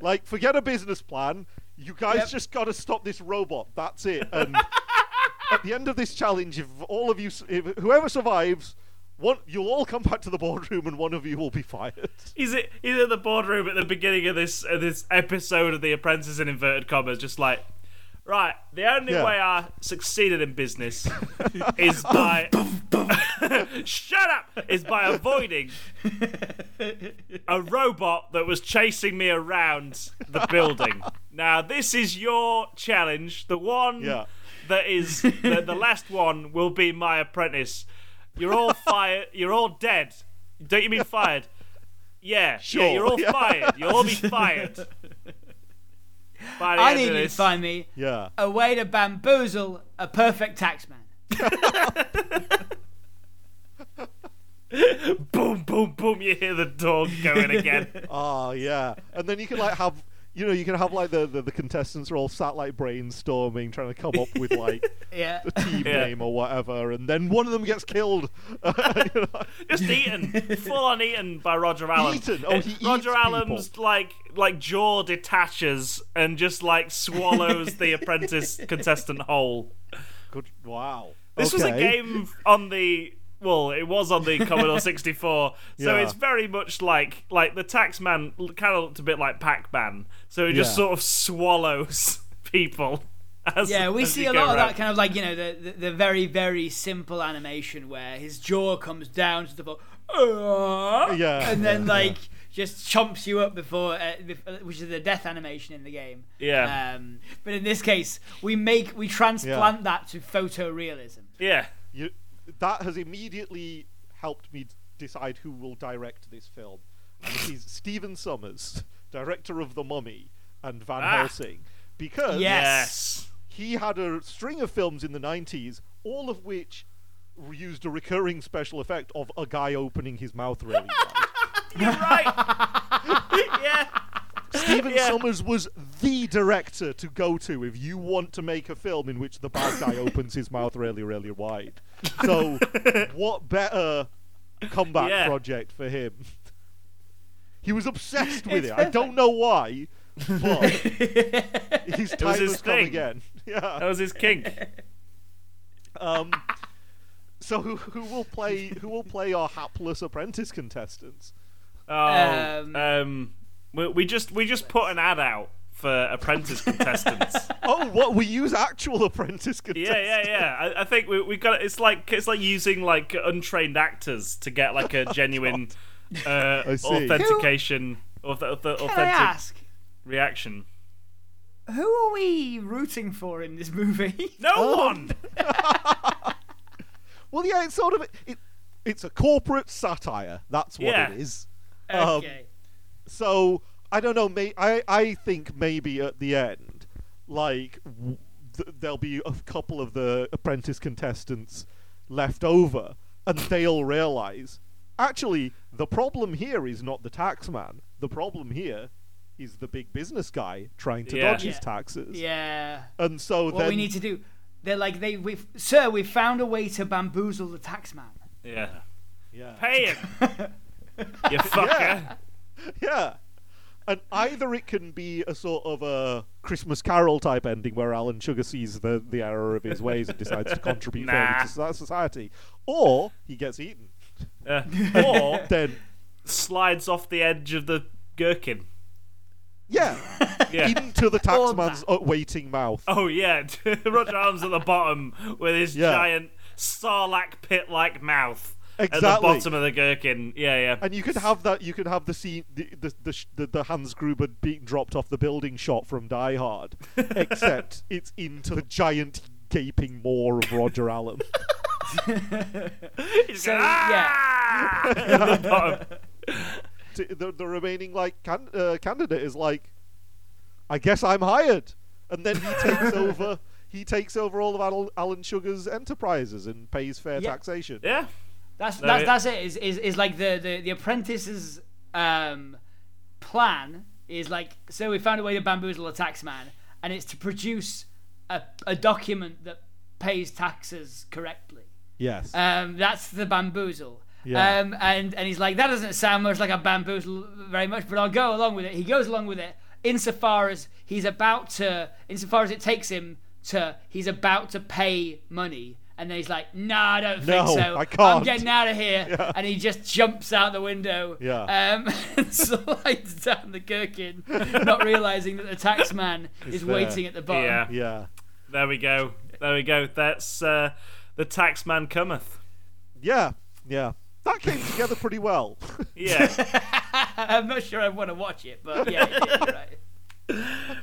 like forget a business plan. You guys
Yep.
just got to stop this robot. That's it. And at the end of this challenge, if all of you, if whoever survives, one you'll all come back to the boardroom and one of you will be fired.
Is it is it in the boardroom at the beginning of this of this episode of The Apprentice in inverted commas, just like, right, the only
Yeah.
way I succeeded in business is by shut up is by avoiding a robot that was chasing me around the building. Now this is your challenge, the one
Yeah.
that is the, the last one will be my apprentice. You're all fired. You're all dead. Don't you mean fired? Yeah,
Sure,
yeah, you're all
yeah.
fired. You'll all be fired. By the
i
end
need
of
you to find me
Yeah.
a way to bamboozle a perfect taxman
boom, boom, boom. You hear the dog going again.
Oh yeah. And then you can like have, you know, you can have like the, the, the contestants are all sat like brainstorming, trying to come up with like
yeah
a team
Yeah.
name or whatever, and then one of them gets killed. You know?
Just eaten, full on eaten by Roger Allen.
Eaten? Oh, he
Roger
eats
Allen's
people.
like like jaw detaches and just like swallows the apprentice contestant whole.
Good. Wow.
This was a game on the well, it was on the Commodore 64, so
Yeah.
it's very much like like the Taxman kind of looked a bit like Pac-Man, so it just
Yeah.
sort of swallows people. As,
Yeah, we
as
see a
go
lot of that kind of like you know the, the the very very simple animation where his jaw comes down to the floor, "Uh,"
Yeah,
and then
yeah,
like just chomps you up before, uh, bef- which is the death animation in the game.
Yeah.
Um, but in this case, we make we transplant that to photorealism.
Yeah,
You, that has immediately helped me decide who will direct this film. And it is Stephen Sommers, director of The Mummy and Van
Ah.
Helsing, because
Yes.
he had a string of films in the 90s, all of which used a recurring special effect of a guy opening his mouth really wide.
You're right. yeah.
Stephen
Yeah.
Sommers was the director to go to if you want to make a film in which the bad guy opens his mouth really, really wide. So, what better comeback
Yeah.
project for him? He was obsessed with
It's
it. I don't know why, but his time
his
has come
thing.
again.
That was his kink.
Um, so who, who will play who will play our hapless apprentice contestants?
Oh,
Um,
um, we, we just we just put an ad out for apprentice contestants.
Oh, what we use actual apprentice contestants?
Yeah, yeah, yeah. I, I think we we got it's like it's like using like untrained actors to get like a genuine uh, authentication or the, the
Can I
authentic
ask,
reaction.
who are we rooting for in this movie?
No
Oh.
one.
Well, yeah, it's sort of it. It's a corporate satire. That's what
Yeah.
it is. Um,
okay.
So I don't know. May I I think maybe at the end like w- th- there'll be a couple of the apprentice contestants left over, and they'll realize actually the problem here is not the taxman. The problem here is the big business guy trying to
Yeah.
dodge his
Yeah.
taxes.
Yeah.
And so
What
then
we need to do, they're like they, we've, sir, we've found a way to bamboozle the taxman.
Yeah.
yeah.
Pay him. you fucker.
Yeah. And either it can be a sort of a Christmas Carol type ending where Alan Sugar sees the, the error of his ways and decides to contribute
Nah.
to society, or he gets eaten.
Uh, or
Then,
slides off the edge of the gherkin.
yeah,
Yeah.
into the taxman's uh, waiting mouth.
Oh yeah, Roger Allen's at the bottom with his
Yeah.
giant sarlacc pit-like mouth at the bottom of the gherkin. Yeah, yeah.
And you could have that. You could have the scene, the the the, the, the Hans Gruber being dropped off the building shot from Die Hard, except it's into the giant gaping maw of Roger Allen.
He's
So,
going,
yeah.
"Ah!" At the bottom.
the, the remaining like can, uh, candidate is like, I guess I'm hired, and then he takes over. He takes over all of Al- Alan Sugar's enterprises and pays fair
Yeah.
taxation.
Yeah.
That's
No,
that's,
it-
that's it. Is, is is like the the the apprentice's um, plan is like so we found a way to bamboozle a taxman, and it's to produce a a document that pays taxes correctly.
Yes.
Um, that's the bamboozle.
Yeah.
Um, and and he's like that doesn't sound much like a bamboozle very much, but I'll go along with it. He goes along with it insofar as he's about to, insofar as it takes him to, he's about to pay money. And then he's like, "Nah, I don't
No,
think so.
I can't.
I'm
can't."
getting out of here."
Yeah.
And he just jumps out the window.
Yeah.
Um, and slides down the gherkin, not realizing that the taxman is
there.
waiting at the bottom.
Yeah.
yeah.
There we go. There we go. That's uh, the taxman cometh.
Yeah. Yeah. That came together pretty well.
Yeah.
I'm not sure I want to watch it, but yeah, it did, right.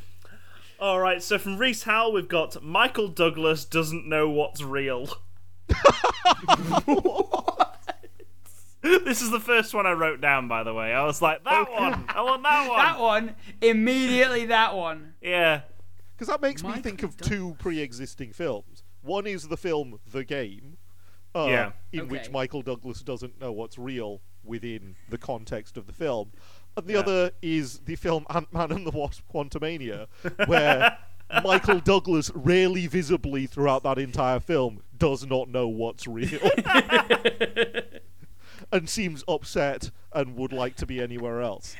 All right. So from Reese Howell, we've got Michael Douglas doesn't know what's real. this is the first one I wrote down, by the way. I was like, that one. I want that one.
That one, immediately that one.
Yeah.
Because that makes me think of
Doug-
two pre-existing films. One is the film The Game, uh,
Yeah.
in which
Okay.
Michael Douglas doesn't know what's real within the context of the film, and the
Yeah.
other is the film Ant-Man and the Wasp: Quantumania, where Michael Douglas rarely visibly throughout that entire film does not know what's real. And seems upset and would like to be anywhere else.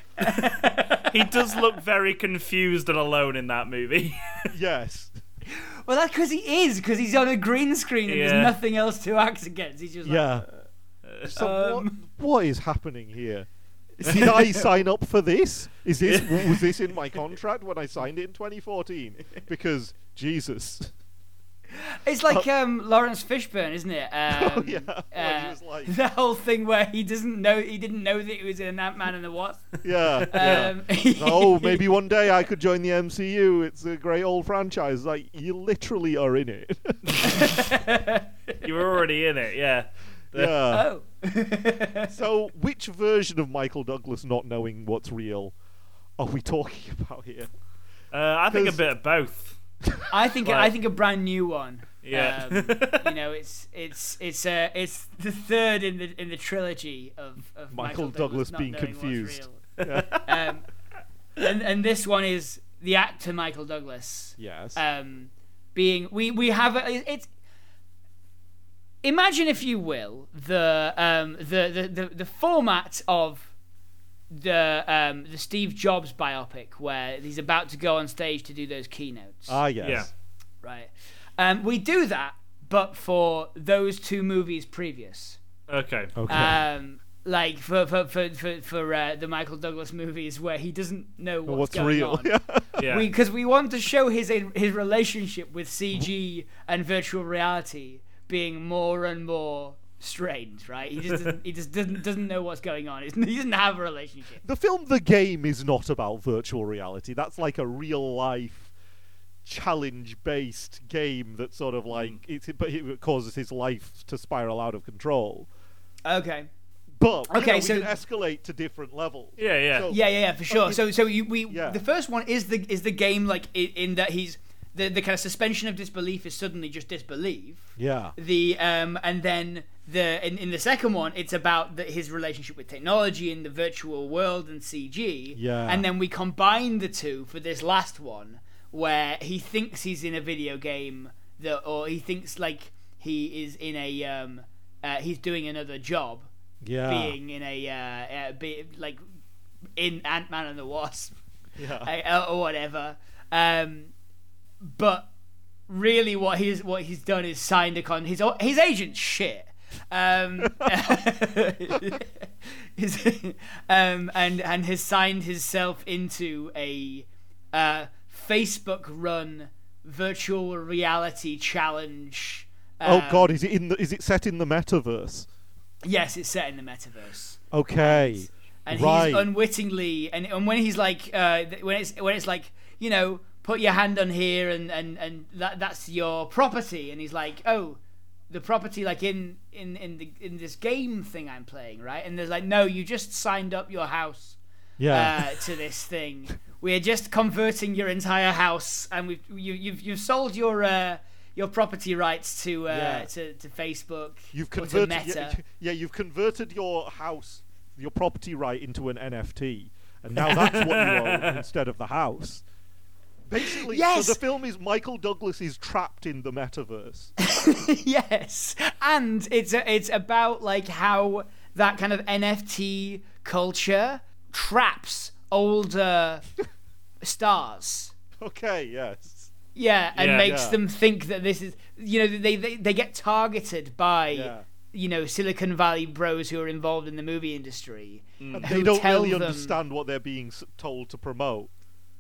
He does look very confused and alone in that movie.
Yes.
Well, that's because he is, because he's on a green screen and
Yeah.
there's nothing else to act against. He's just like,
Yeah. So
Um,
what, what is happening here? Did I sign up for this? Is this was this in my contract when I signed it in 2014? Because Jesus.
It's like um, Laurence Fishburne, isn't it? Um,
Oh, yeah, where he
uh,
was like-
the whole thing where he doesn't know he didn't know that he was in Ant Man and the Wasp.
Yeah. yeah.
Um,
oh, maybe one day I could join the MCU. It's a great old franchise. Like you literally are in it.
you were already in it, yeah.
Yeah.
Oh.
So, which version of Michael Douglas not knowing what's real are we talking about here?
Uh, I think a bit of both.
I think I think a brand new one.
Yeah.
Um, you know, it's it's it's uh, it's the third in the in the trilogy of, of
Michael
Michael,
Douglas
not
being
knowing what's
confused.
real. um, and and this one is the actor Michael Douglas.
Yes.
Um, being we we have a, it's. Imagine, if you will, the um the the the, the format of the um the Steve Jobs biopic where he's about to go on stage to do those keynotes
ah, yes.
Yeah.
right? Um, we do that, but for those two movies previous.
Okay.
Okay.
Um, like for for for for, for uh, the Michael Douglas movies where he doesn't know what's,
what's
going
real?
on.
Yeah.
Yeah.
Because we, want to show his his relationship with CG and virtual reality being more and more strange, right? He just doesn't, he just doesn't doesn't know what's going on. He doesn't have a relationship.
The film The Game is not about virtual reality. That's like a real life challenge based game that sort of like hmm. it's but it causes his life to spiral out of control.
Okay.
But you
Okay,
know, we
so-
can escalate to different levels.
Yeah, yeah.
So-
Yeah, yeah, yeah, for sure.
you-
So, so you, we
Yeah.
the first one is the is the game like in, in that he's the the kind of suspension of disbelief is suddenly just disbelief.
Yeah.
The um and then the in, in the second one it's about the, his relationship with technology in the virtual world and CG.
Yeah.
And then we combine the two for this last one where he thinks he's in a video game that or he thinks like he is in a um uh, he's doing another job
Yeah.
being in a uh, uh be, like in Ant Man and the Wasp
Yeah.
uh, or whatever. Um, but really, what he's what he's done is signed a con. His his agent's shit. Um, his, um, and and has signed himself into a uh, Facebook run virtual reality challenge.
oh
um,
God, is it in the? Is it set in the metaverse?
Yes, it's set in the metaverse.
Okay.
and
Right.
he's unwittingly and, and when he's like uh, when it's when it's like you know put your hand on here and and and that that's your property and he's like oh the property like in in in the in this game thing I'm playing right and there's like no you just signed up your house
Yeah.
uh, to this thing we're just converting your entire house and we've you, you've you've sold your uh your property rights to uh,
Yeah.
to, to Facebook
You've converted.
Meta.
Yeah, yeah, you've converted your house, your property right into an NFT, and now that's what you own instead of the house. Basically,
Yes!
so the film is Michael Douglas is trapped in the metaverse.
yes, and it's a, it's about like how that kind of NFT culture traps older stars.
Okay, yes.
Yeah, and
Yeah.
makes
Yeah.
them think that this is you know they they, they get targeted by
Yeah.
you know Silicon Valley bros who are involved in the movie industry.
And
who
they don't
tell
really
them-
understand what they're being told to promote.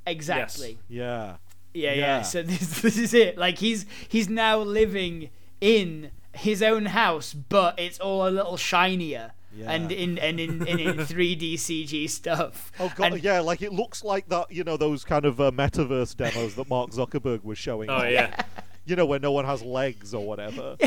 Exactly.
Yeah.
Yeah, yeah.
Yeah.
So this this is it. Like he's he's now living in his own house, but it's all a little shinier.
Yeah.
And in and in, in, in 3D CG stuff.
Oh god,
And-
yeah, like it looks like that. You know those kind of uh, metaverse demos that Mark Zuckerberg was showing.
Oh yeah.
You know where no one has legs or whatever.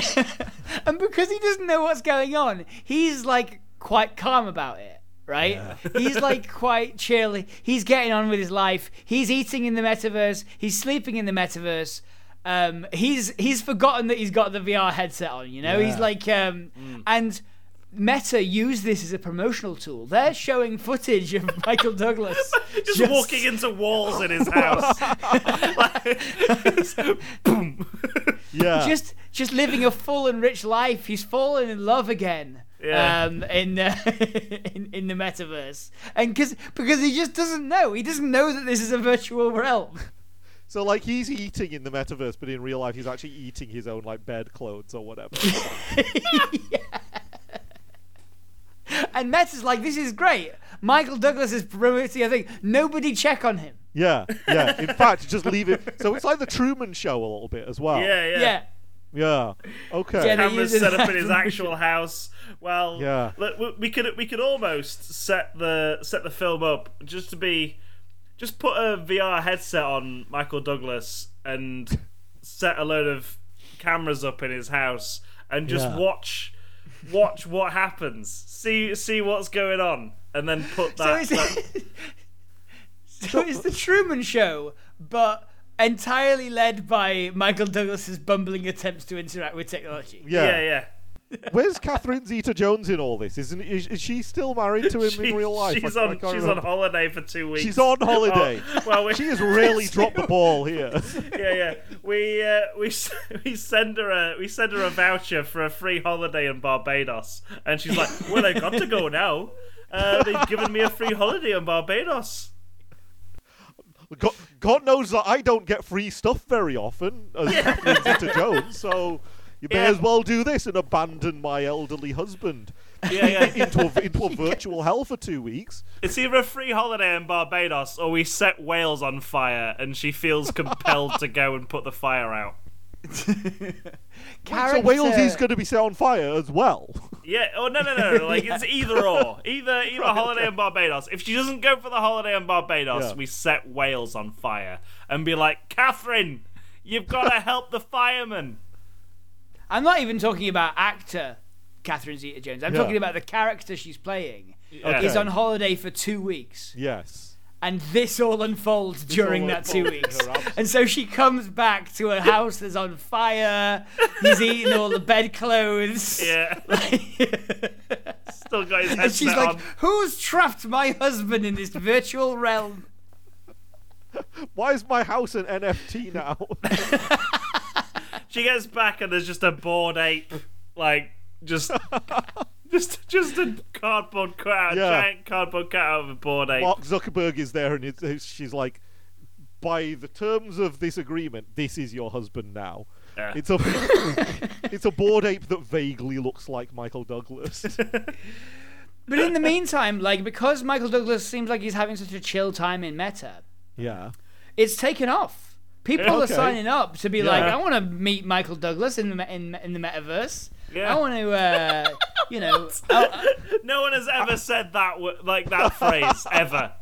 And because he doesn't know what's going on, he's like quite calm about it, right? he's like quite chill. He's getting on with his life. He's eating in the metaverse. He's sleeping in the metaverse. Um, he's he's forgotten that he's got the VR headset on. You know, he's like, um, and Meta use this as a promotional tool. They're showing footage of Michael Douglas
Just, walking into walls in his house. Like- boom.
Yeah.
just just living a full and rich life. He's fallen in love again.
Yeah.
Um, in, uh, in in the metaverse, and because because he just doesn't know, he doesn't know that this is a virtual realm.
So like he's eating in the metaverse, but in real life he's actually eating his own like bed clothes or whatever.
And Meta's like, this is great. Michael Douglas is promoting a thing. Nobody check on him.
yeah, yeah. In fact, just leave it. So it's like the Truman Show a little bit as well.
Yeah, yeah.
Yeah.
Yeah. Okay.
Yeah, they
Cameras
use
set up in his actual house. Well,
Yeah.
look, we- we could we could almost set the set the film up just to be just put a VR headset on Michael Douglas and set a load of cameras up in his house and just
Yeah.
watch watch what happens. See see what's going on and then put
So
that,
it's,
that
so it's the Truman Show, but entirely led by Michael Douglas's bumbling attempts to interact with technology.
yeah
yeah.
yeah.
Where's Catherine Zeta-Jones in all this? Isn't is, is she still married to him
She-
in real life?
She's
I- I
on
can't
she's on holiday for two weeks.
She's on holiday.
Oh, well, we,
She has really dropped the ball here.
yeah, yeah. We uh, we we send her a we send her a voucher for a free holiday in Barbados, and she's like, "Well, I got to go now. Uh, they've given me a free holiday in Barbados."
God, God knows that I don't get free stuff very often as Zeta-Jones, so you may
Yeah.
as well do this and abandon my elderly husband
Yeah, yeah.
into a, into a virtual hell for two weeks.
It's either a free holiday in Barbados or we set Wales on fire, and she feels compelled to go and put the fire out.
So Wales is going to be set on fire as well.
Yeah. Oh no no no! no. Like it's either or. Either either holiday in Barbados. If she doesn't go for the holiday in Barbados,
Yeah.
we set Wales on fire and be like, Catherine, you've got to help the firemen.
I'm not even talking about actor Catherine Zeta-Jones. I'm
Yeah.
talking about the character she's playing.
Yeah.
Is on holiday for two weeks.
yes.
And this all unfolds during
all
that two
unfolds in
weeks. And so she comes back to a house that's on fire. He's eating all the bedclothes.
Yeah. Still got his
And
headset
she's like,
on.
Who's trapped my husband in this virtual realm?
Why is my house an NFT now?
She gets back and there's just a bored ape, like just, just, just a cardboard cutout,
Yeah.
giant cardboard cutout of a bored ape.
Mark Zuckerberg is there, and it's, it's- she's like, "By the terms of this agreement, this is your husband now."
Yeah.
It's a it's a bored ape that vaguely looks like Michael Douglas.
But in the meantime, like because Michael Douglas seems like he's having such a chill time in Meta,
yeah,
it's taken off. People
Yeah,
are
okay.
signing up to be like,
Yeah.
I want to meet Michael Douglas in the me- in, in the metaverse.
Yeah.
I want to, uh, you know, I-
no one has ever said that w- like that phrase ever.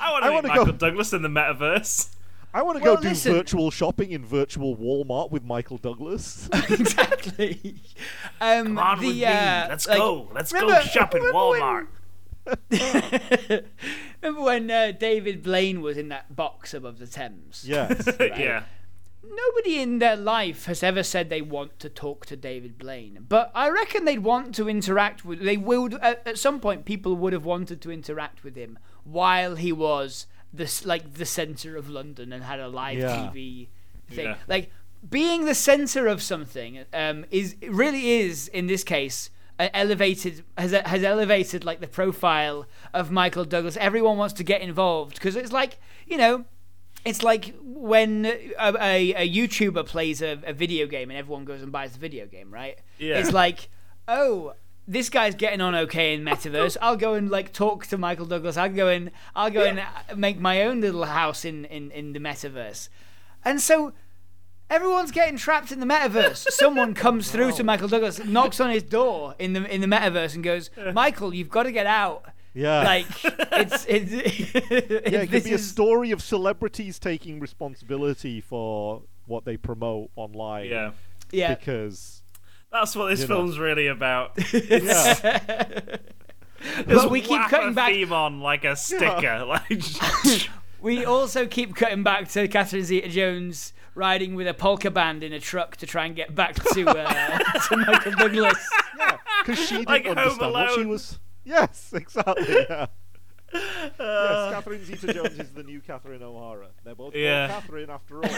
I want to meet Michael
go-
Douglas in the metaverse.
I want to
Well,
go do
listen.
virtual shopping in virtual Walmart with Michael Douglas.
exactly. Um,
Come on
the,
with me.
uh,
Let's
like,
go. Let's go
remember-
shopping
remember when-
Walmart.
Remember when uh, David Blaine was in that box above the Thames?
yes,
yeah.
Nobody in their life has ever said they want to talk to David Blaine, but I reckon they'd want to interact with. They would at, at some point. People would have wanted to interact with him while he was this like the center of London and had a live
Yeah.
TV thing.
Yeah.
Like being the center of something um, is really is in this case uh, elevated has has elevated like the profile of Michael Douglas. Everyone wants to get involved because it's like you know it's like when a, a, a YouTuber plays a, a video game and everyone goes and buys the video game, right?
Yeah.
It's like, oh, this guy's getting on okay in metaverse. I'll go and like talk to Michael Douglas. I'll go and I'll go and uh, make my own little house in, in, in the metaverse. And so everyone's getting trapped in the metaverse. Someone comes through to Michael Douglas, knocks on his door in the in the metaverse, and goes, "Michael, you've got to get out."
Yeah.
Like it's it's
yeah, it
this
could be a story of celebrities taking responsibility for what they promote online.
Yeah.
yeah.
because
That's what this
You know.
film's really about.
yeah,
But we keep cutting
a
back.
theme on like a sticker. Like,
We also keep cutting back to Catherine Zeta-Jones riding with a polka band in a truck to try and get back to uh, to Michael Douglas.
because she didn't
Like
understand what she was. Yes, exactly. Yeah. yes, Catherine Zeta-Jones is the new Catherine O'Hara. They're both called
Yeah.
Catherine after all.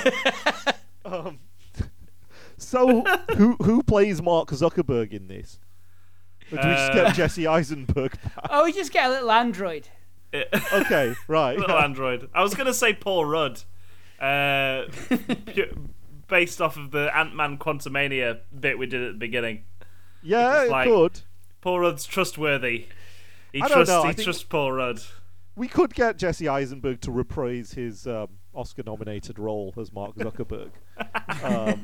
um, so, who who plays Mark Zuckerberg in this? Or do we just
Uh,
get Jesse Eisenberg back?
Oh, we just get a little android.
Okay, right.
little android. I was gonna say Paul Rudd, uh, based off of the Ant Man Quantumania bit we did at the beginning.
Yeah,
It's
it
like-
could.
Paul Rudd's trustworthy. He
I don't know, I
He trusts Paul Rudd.
We could get Jesse Eisenberg to reprise his um, Oscar-nominated role as Mark Zuckerberg. um,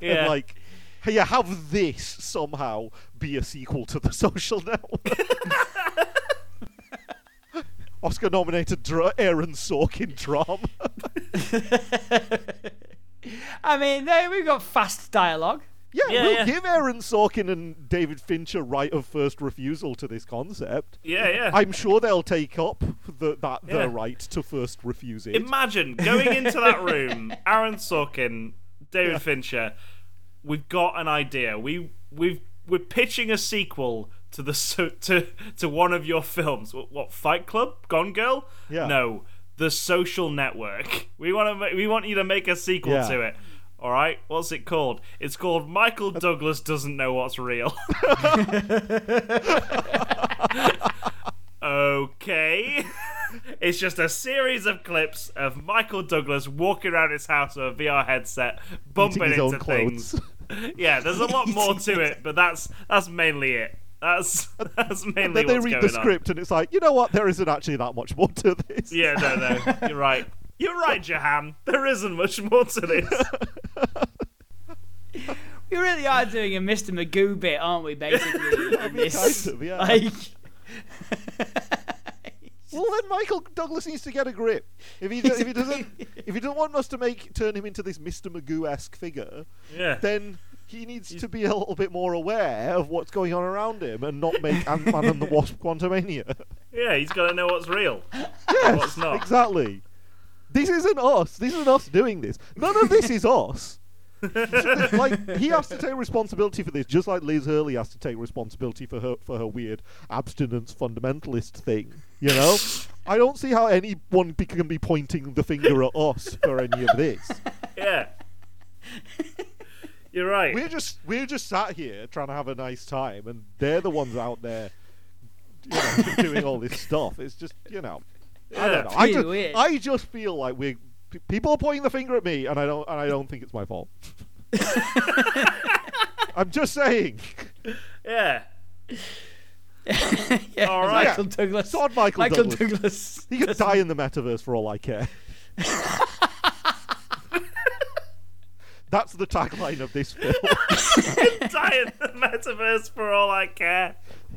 Yeah.
and like, hey, you have this somehow be a sequel to the Social Network. Oscar-nominated dra- Aaron Sorkin drama.
I mean, there we've got fast dialogue.
Yeah,
Yeah,
we'll
yeah.
give Aaron Sorkin and David Fincher right of first refusal to this concept.
yeah, yeah.
I'm sure they'll take up the, that
Yeah.
their right to first refuse it.
Imagine going into that room, Aaron Sorkin, David Fincher. We've got an idea. We we've we're pitching a sequel to the so, to to one of your films. What, what Fight Club? Gone Girl?
Yeah.
No, The Social Network. We want to we want you to make a sequel
Yeah.
to it. All right, what's it called? It's called Michael Douglas doesn't know what's real. okay. It's just a series of clips of Michael Douglas walking around his house with a VR headset, bumping into things. Yeah, there's a lot more to it, but that's that's mainly it. That's that's mainly
then they read the script and it's like, you know what? There isn't actually that much more to this.
Yeah, no, no, you're right. You're right, Jehan. There isn't much more to this.
We really are doing a Mr. Magoo bit, aren't we? Basically, in this.
kind of, yeah.
Like,
Well, then Michael Douglas needs to get a grip. If he do, if he doesn't if he doesn't want us to make turn him into this Mr. Magoo esque figure,
Yeah.
then he needs to be a little bit more aware of what's going on around him and not make Ant Man and the Wasp Quantumania.
Yeah, he's got to know what's real.
yes,
what's not.
exactly. This isn't us. This isn't us doing this. None of this is us. like he has to take responsibility for this, just like Liz Hurley has to take responsibility for her for her weird abstinence fundamentalist thing. You know, I don't see how anyone be, can be pointing the finger at us for any of this.
Yeah. You're right.
We're just we're just sat here trying to have a nice time, and they're the ones out there, you know, doing all this stuff. It's just you know, I don't know. I just
weird.
I just feel like we people are pointing the finger at me, and I don't and I don't think it's my fault. I'm just saying.
Yeah.
yeah,
All right.
Michael Douglas.
Sod Michael
Michael
Douglas.
Douglas.
He could die in the metaverse for all I care. That's the tagline of this film.
Die in the metaverse for all I care.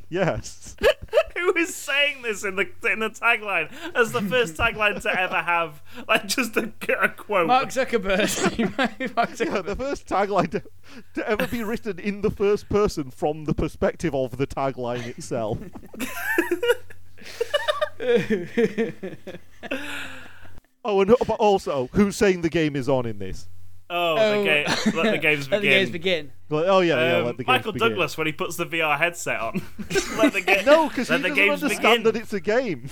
Yes.
Who is saying this in the in the tagline as the first tagline to ever have like just a, a quote?
Mark Zuckerberg. Mark
Yeah, the first tagline to, to ever be written in the first person from the perspective of the tagline itself. oh, and but also, who's saying the game is on in this?
Oh,
Oh.
the game, let the games begin.
Let the games begin.
Like, oh yeah, yeah.
Um,
Let the games
Michael
begin.
Douglas when he puts the VR headset on. let the ga-
No, because he
the
doesn't
games
understand
begin.
that it's a game.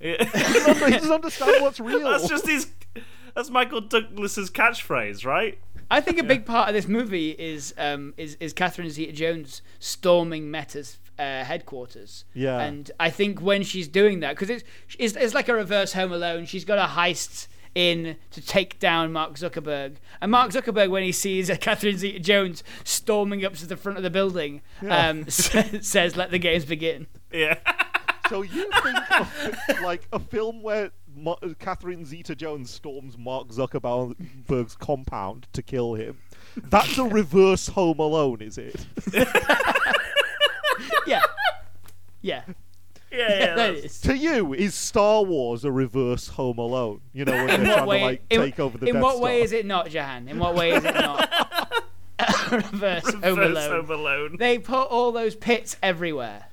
Yeah.
he doesn't he doesn't understand what's real.
That's just his. That's Michael Douglas's catchphrase, right?
I think a big part of this movie is um, is is Catherine Zeta-Jones storming Meta's uh, headquarters.
Yeah.
And I think when she's doing that, because it's, it's it's like a reverse Home Alone. She's got a heist in to take down Mark Zuckerberg, and Mark Zuckerberg, when he sees uh, Catherine Zeta-Jones storming up to the front of the building,
Yeah.
um, says, "Let the games begin."
Yeah.
So you think of, like a film where Mo- Catherine Zeta-Jones storms Mark Zuckerberg's compound to kill him? That's a reverse Home Alone, is it?
Yeah. Yeah.
Yeah, yeah.
that
that's-
is.
to you, is Star Wars a reverse Home Alone? You know, when they're
In
trying
what way?
to like
in
take over the
in
Death
what way is it not, Jehan? In what way is it not? reverse, Home Alone.
Home Alone.
They put all those pits everywhere.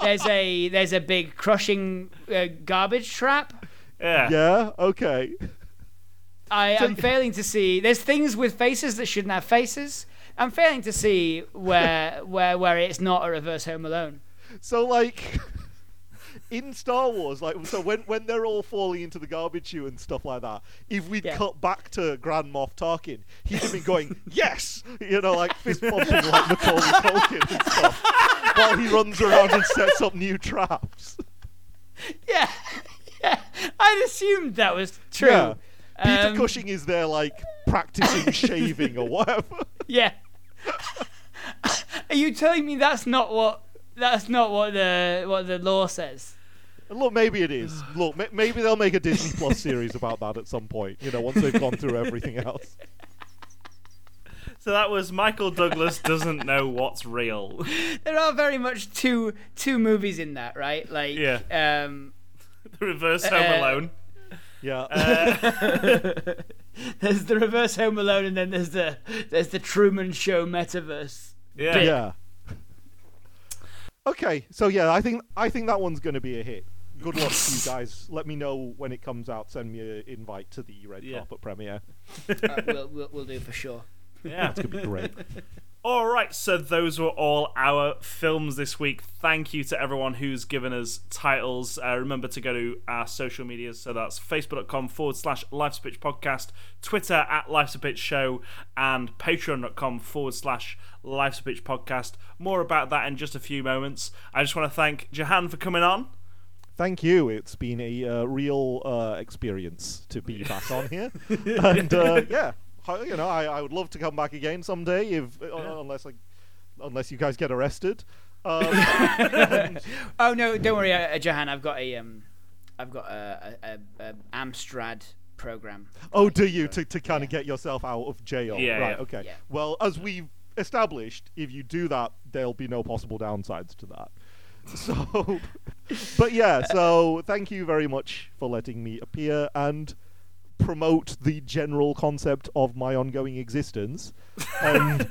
there's a there's a big crushing uh, garbage trap.
Yeah.
Yeah. Okay.
I am failing to see. There's things with faces that shouldn't have faces. I'm failing to see where where where it's not a reverse Home Alone.
So like in Star Wars, like so when when they're all falling into the garbage chute and stuff like that, if we'd
Yeah.
cut back to Grand Moff Tarkin, he'd have been going, Yes You know, like fist pumping like Macaulay Culkin and stuff. While he runs around and sets up new traps.
Yeah, yeah. I'd assumed that was true.
Yeah. Peter
Um,
Cushing is there like practicing shaving or whatever.
Yeah. Are you telling me that's not what that's not what the what the law says?
Look, maybe it is. Look, ma- maybe they'll make a Disney Plus series about that at some point. You know, once they've gone through everything else.
So that was Michael Douglas doesn't know what's real.
There are very much two two movies in that, right? Like
Yeah.
um
The Reverse Home
Uh,
Alone.
Yeah.
there's the reverse Home Alone and then there's the there's the Truman Show metaverse.
Yeah.
yeah. Okay, so yeah, I think I think that one's going to be a hit. Good luck to you guys. Let me know when it comes out. Send me an invite to the red
Yeah.
carpet premiere.
Uh, we'll, we'll we'll do for sure.
Yeah.
It's going to be great.
All right, so those were all our films this week. Thank you to everyone who's given us titles. Uh, remember to go to our social medias. So that's facebook.com forward slash Life's a Pitch podcast, Twitter at Life's a Pitch show, and patreon.com forward slash Life's a Pitch podcast. More about that in just a few moments. I just want to thank Jehan for coming on.
Thank you. It's been a uh, real uh, experience to be back on here, and uh, yeah, you know, I, I would love to come back again someday, if uh, unless I, unless you guys get arrested. Um, and-
Oh no, don't worry, uh, Jehan. I've got a um, I've got a, a, a, a Amstrad program.
Oh, do you to, to kind of get yourself out of jail?
Yeah,
right.
yeah.
Okay.
Yeah.
Well, as we've established, if you do that, there'll be no possible downsides to that. So, but yeah. So thank you very much for letting me appear, and promote the general concept of my ongoing existence. And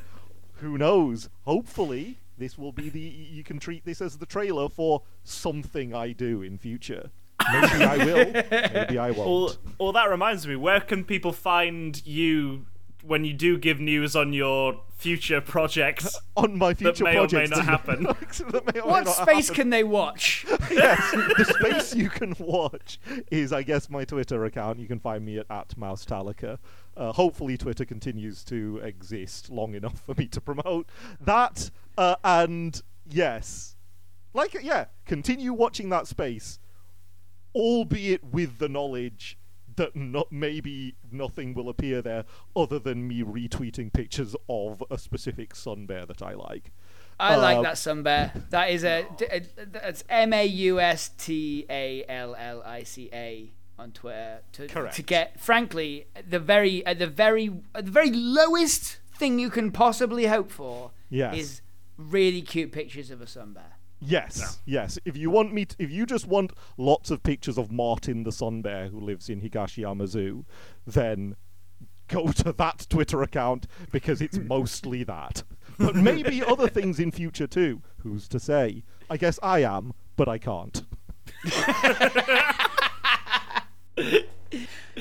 who knows? Hopefully, this will be the. You can treat this as the trailer for something I do in future. Maybe I will. Maybe I won't.
well, that reminds me. Where can people find you when you do give news on your future projects?
On my future that
may or may not happen.
that may or may
What
not
space
happen.
can they watch?
yes, the space you can watch is, I guess, my Twitter account. You can find me at, at Maustallica. Uh, hopefully, Twitter continues to exist long enough for me to promote that. Uh, and yes, like, yeah, continue watching that space, albeit with the knowledge that not maybe nothing will appear there other than me retweeting pictures of a specific sun bear that I like.
I like
Uh,
that sun bear. That is a a- that's M A U S T A L L I C A on Twitter to,
Correct.
to get frankly the very at the very at the very lowest thing you can possibly hope for
Yes.
is really cute pictures of a sun bear.
Yes, yes. If you want me, t- if you just want lots of pictures of Martin the sun bear who lives in Higashiyama Zoo, then go to that Twitter account because it's mostly that. But maybe other things in future too. Who's to say? I guess I am, but I can't.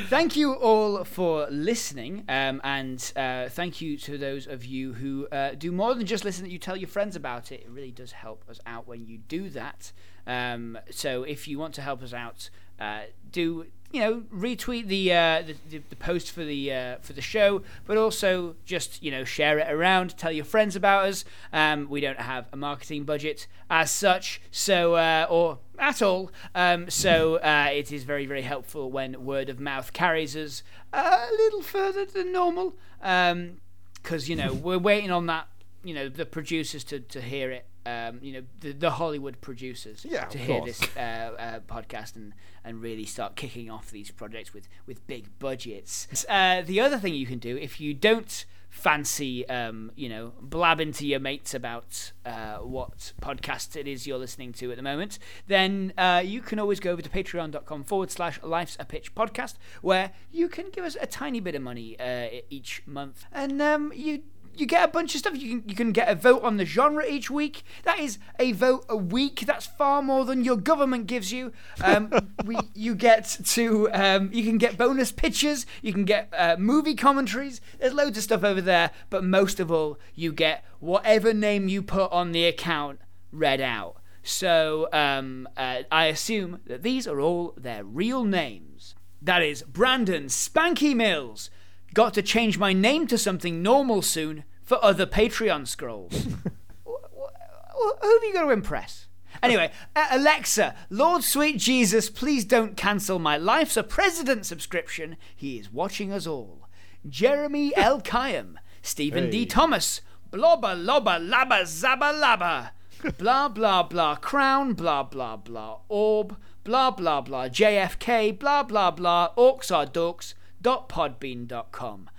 Thank you all for listening, um, and uh, thank you to those of you who uh, do more than just listen. That you tell your friends about it. It really does help us out when you do that. Um, so if you want to help us out, uh, do you know retweet the, uh, the, the the post for the uh, for the show, but also just you know share it around. Tell your friends about us. Um, we don't have a marketing budget as such, so uh, or at all. Um, so uh, it is very, very helpful when word of mouth carries us a little further than normal. Because, you know, we're waiting on that, you know, the producers to, to hear it. Um, you know, the, the Hollywood producers
Yeah,
to hear
course.
this uh, uh, podcast and, and really start kicking off these projects with, with big budgets. Uh, the other thing you can do, if you don't fancy, um, you know, blabbing to your mates about uh, what podcast it is you're listening to at the moment, then uh, you can always go over to patreon.com forward slash life's a pitch podcast, where you can give us a tiny bit of money uh, each month. And um, you you get a bunch of stuff. You can you can get a vote on the genre each week. That is a vote a week. That's far more than your government gives you. Um, we you get to um, you can get bonus pictures. You can get uh, movie commentaries. There's loads of stuff over there. But most of all, you get whatever name you put on the account read out. So um, uh, I assume that these are all their real names. That is Brandon Spanky Mills. Got to change my name to something normal soon for other Patreon scrolls. Wh- wh- Who have you got to impress? Anyway, uh, Alexa, Lord Sweet Jesus, please don't cancel my Life's a President subscription. He is watching us all. Jeremy L. Kayam, Stephen D. Thomas, Blobba Lobba Labba Zabba Labba, blah blah blah Crown, blah blah blah Orb, blah blah blah JFK, blah blah blah Orcs are dorks, dot podbean dot com.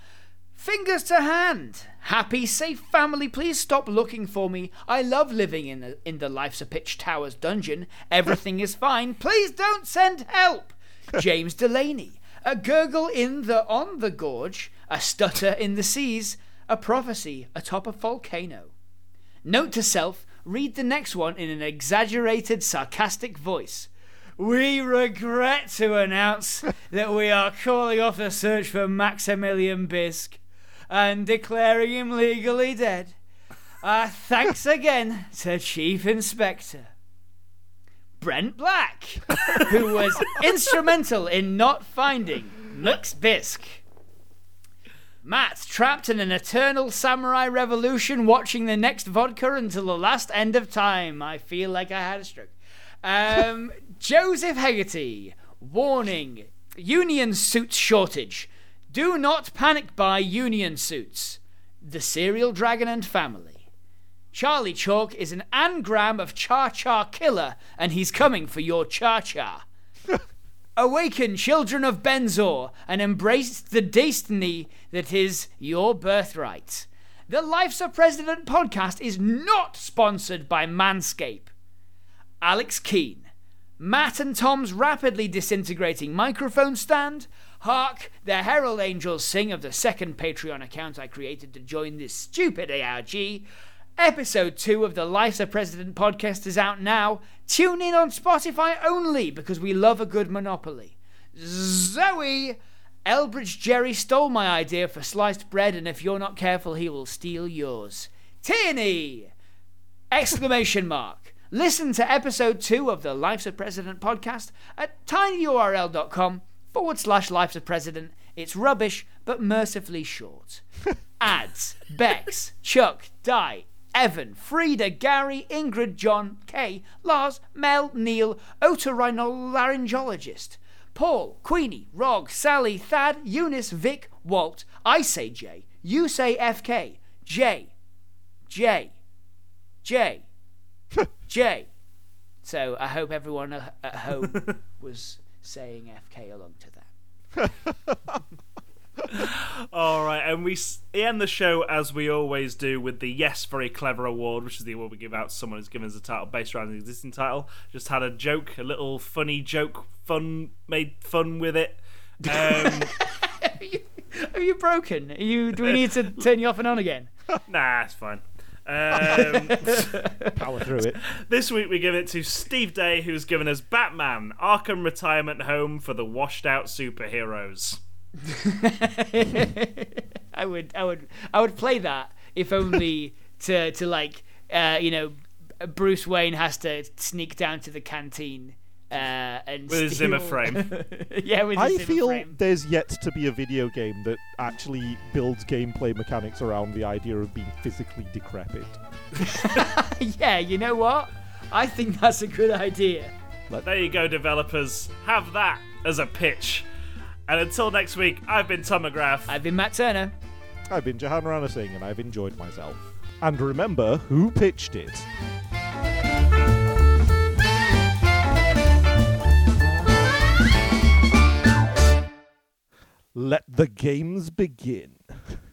Fingers to hand. Happy, safe family, please stop looking for me. I love living in the, in the Life's a Pitch Towers dungeon. Everything is fine. Please don't send help. James Delaney. A gurgle in the on the gorge, a stutter in the seas, a prophecy atop a volcano. Note to self read the next one in an exaggerated, sarcastic voice. We regret to announce that we are calling off the search for Maximilian Bisk and declaring him legally dead. Uh, thanks again to Chief Inspector. Brent Black, who was instrumental in not finding Nux Bisk. Matt, trapped in an eternal samurai revolution, watching the next vodka until the last end of time. I feel like I had a stroke. Um, Joseph Hegarty, warning: union suits shortage. Do not panic buy union suits. The Serial Dragon and Family. Charlie Chalk is an anagram of Cha Cha Killer, and he's coming for your Cha Cha. Awaken, children of Benzor, and embrace the destiny that is your birthright. The Life's a President podcast is not sponsored by Manscape. Alex Keane, Matt and Tom's rapidly disintegrating microphone stand. Hark, the Herald Angels sing of the second Patreon account I created to join this stupid ARG. Episode 2 of the Life's a President podcast is out now. Tune in on Spotify only because we love a good Monopoly. Zoe! Elbridge Jerry stole my idea for sliced bread, and if you're not careful, he will steal yours. Tierney! Exclamation mark. Listen to episode 2 of the Life's a President podcast at tinyurl.com forward slash Life's a President. It's rubbish, but mercifully short. Ads, Bex, Chuck, Di, Evan, Frida, Gary, Ingrid, John, Kay, Lars, Mel, Neil, otorhinolaryngologist, Paul, Queenie, Rog, Sally, Thad, Eunice, Vic, Walt, I say J, you say FK, J, J, J, J. So I hope everyone at home was saying FK along to that.
All right, and we end the show as we always do with the Yes Very Clever Award, which is the award we give out to someone who's given us a title based around an existing title. Just had a joke, a little funny joke, fun made fun with it. Um,
Are you broken? Are you? Do we need to turn you off and on again?
nah, it's fine. Um,
Power through it.
this week we give it to Steve Day, who's given us Batman Arkham Retirement Home for the Washed Out Superheroes.
I would, I would, I would play that if only to to like, uh, you know, Bruce Wayne has to sneak down to the canteen uh, and
With his
steal-
Zimmer frame.
yeah, with his
I
Zimmer
feel
frame.
there's yet to be a video game that actually builds gameplay mechanics around the idea of being physically decrepit.
yeah, you know what? I think that's a good idea.
There you go, developers. Have that as a pitch. And until next week, I've been Tom McGrath.
I've been Matt Turner.
I've been Jehan Ranasinghe and I've enjoyed myself. And remember who pitched it. let the games begin.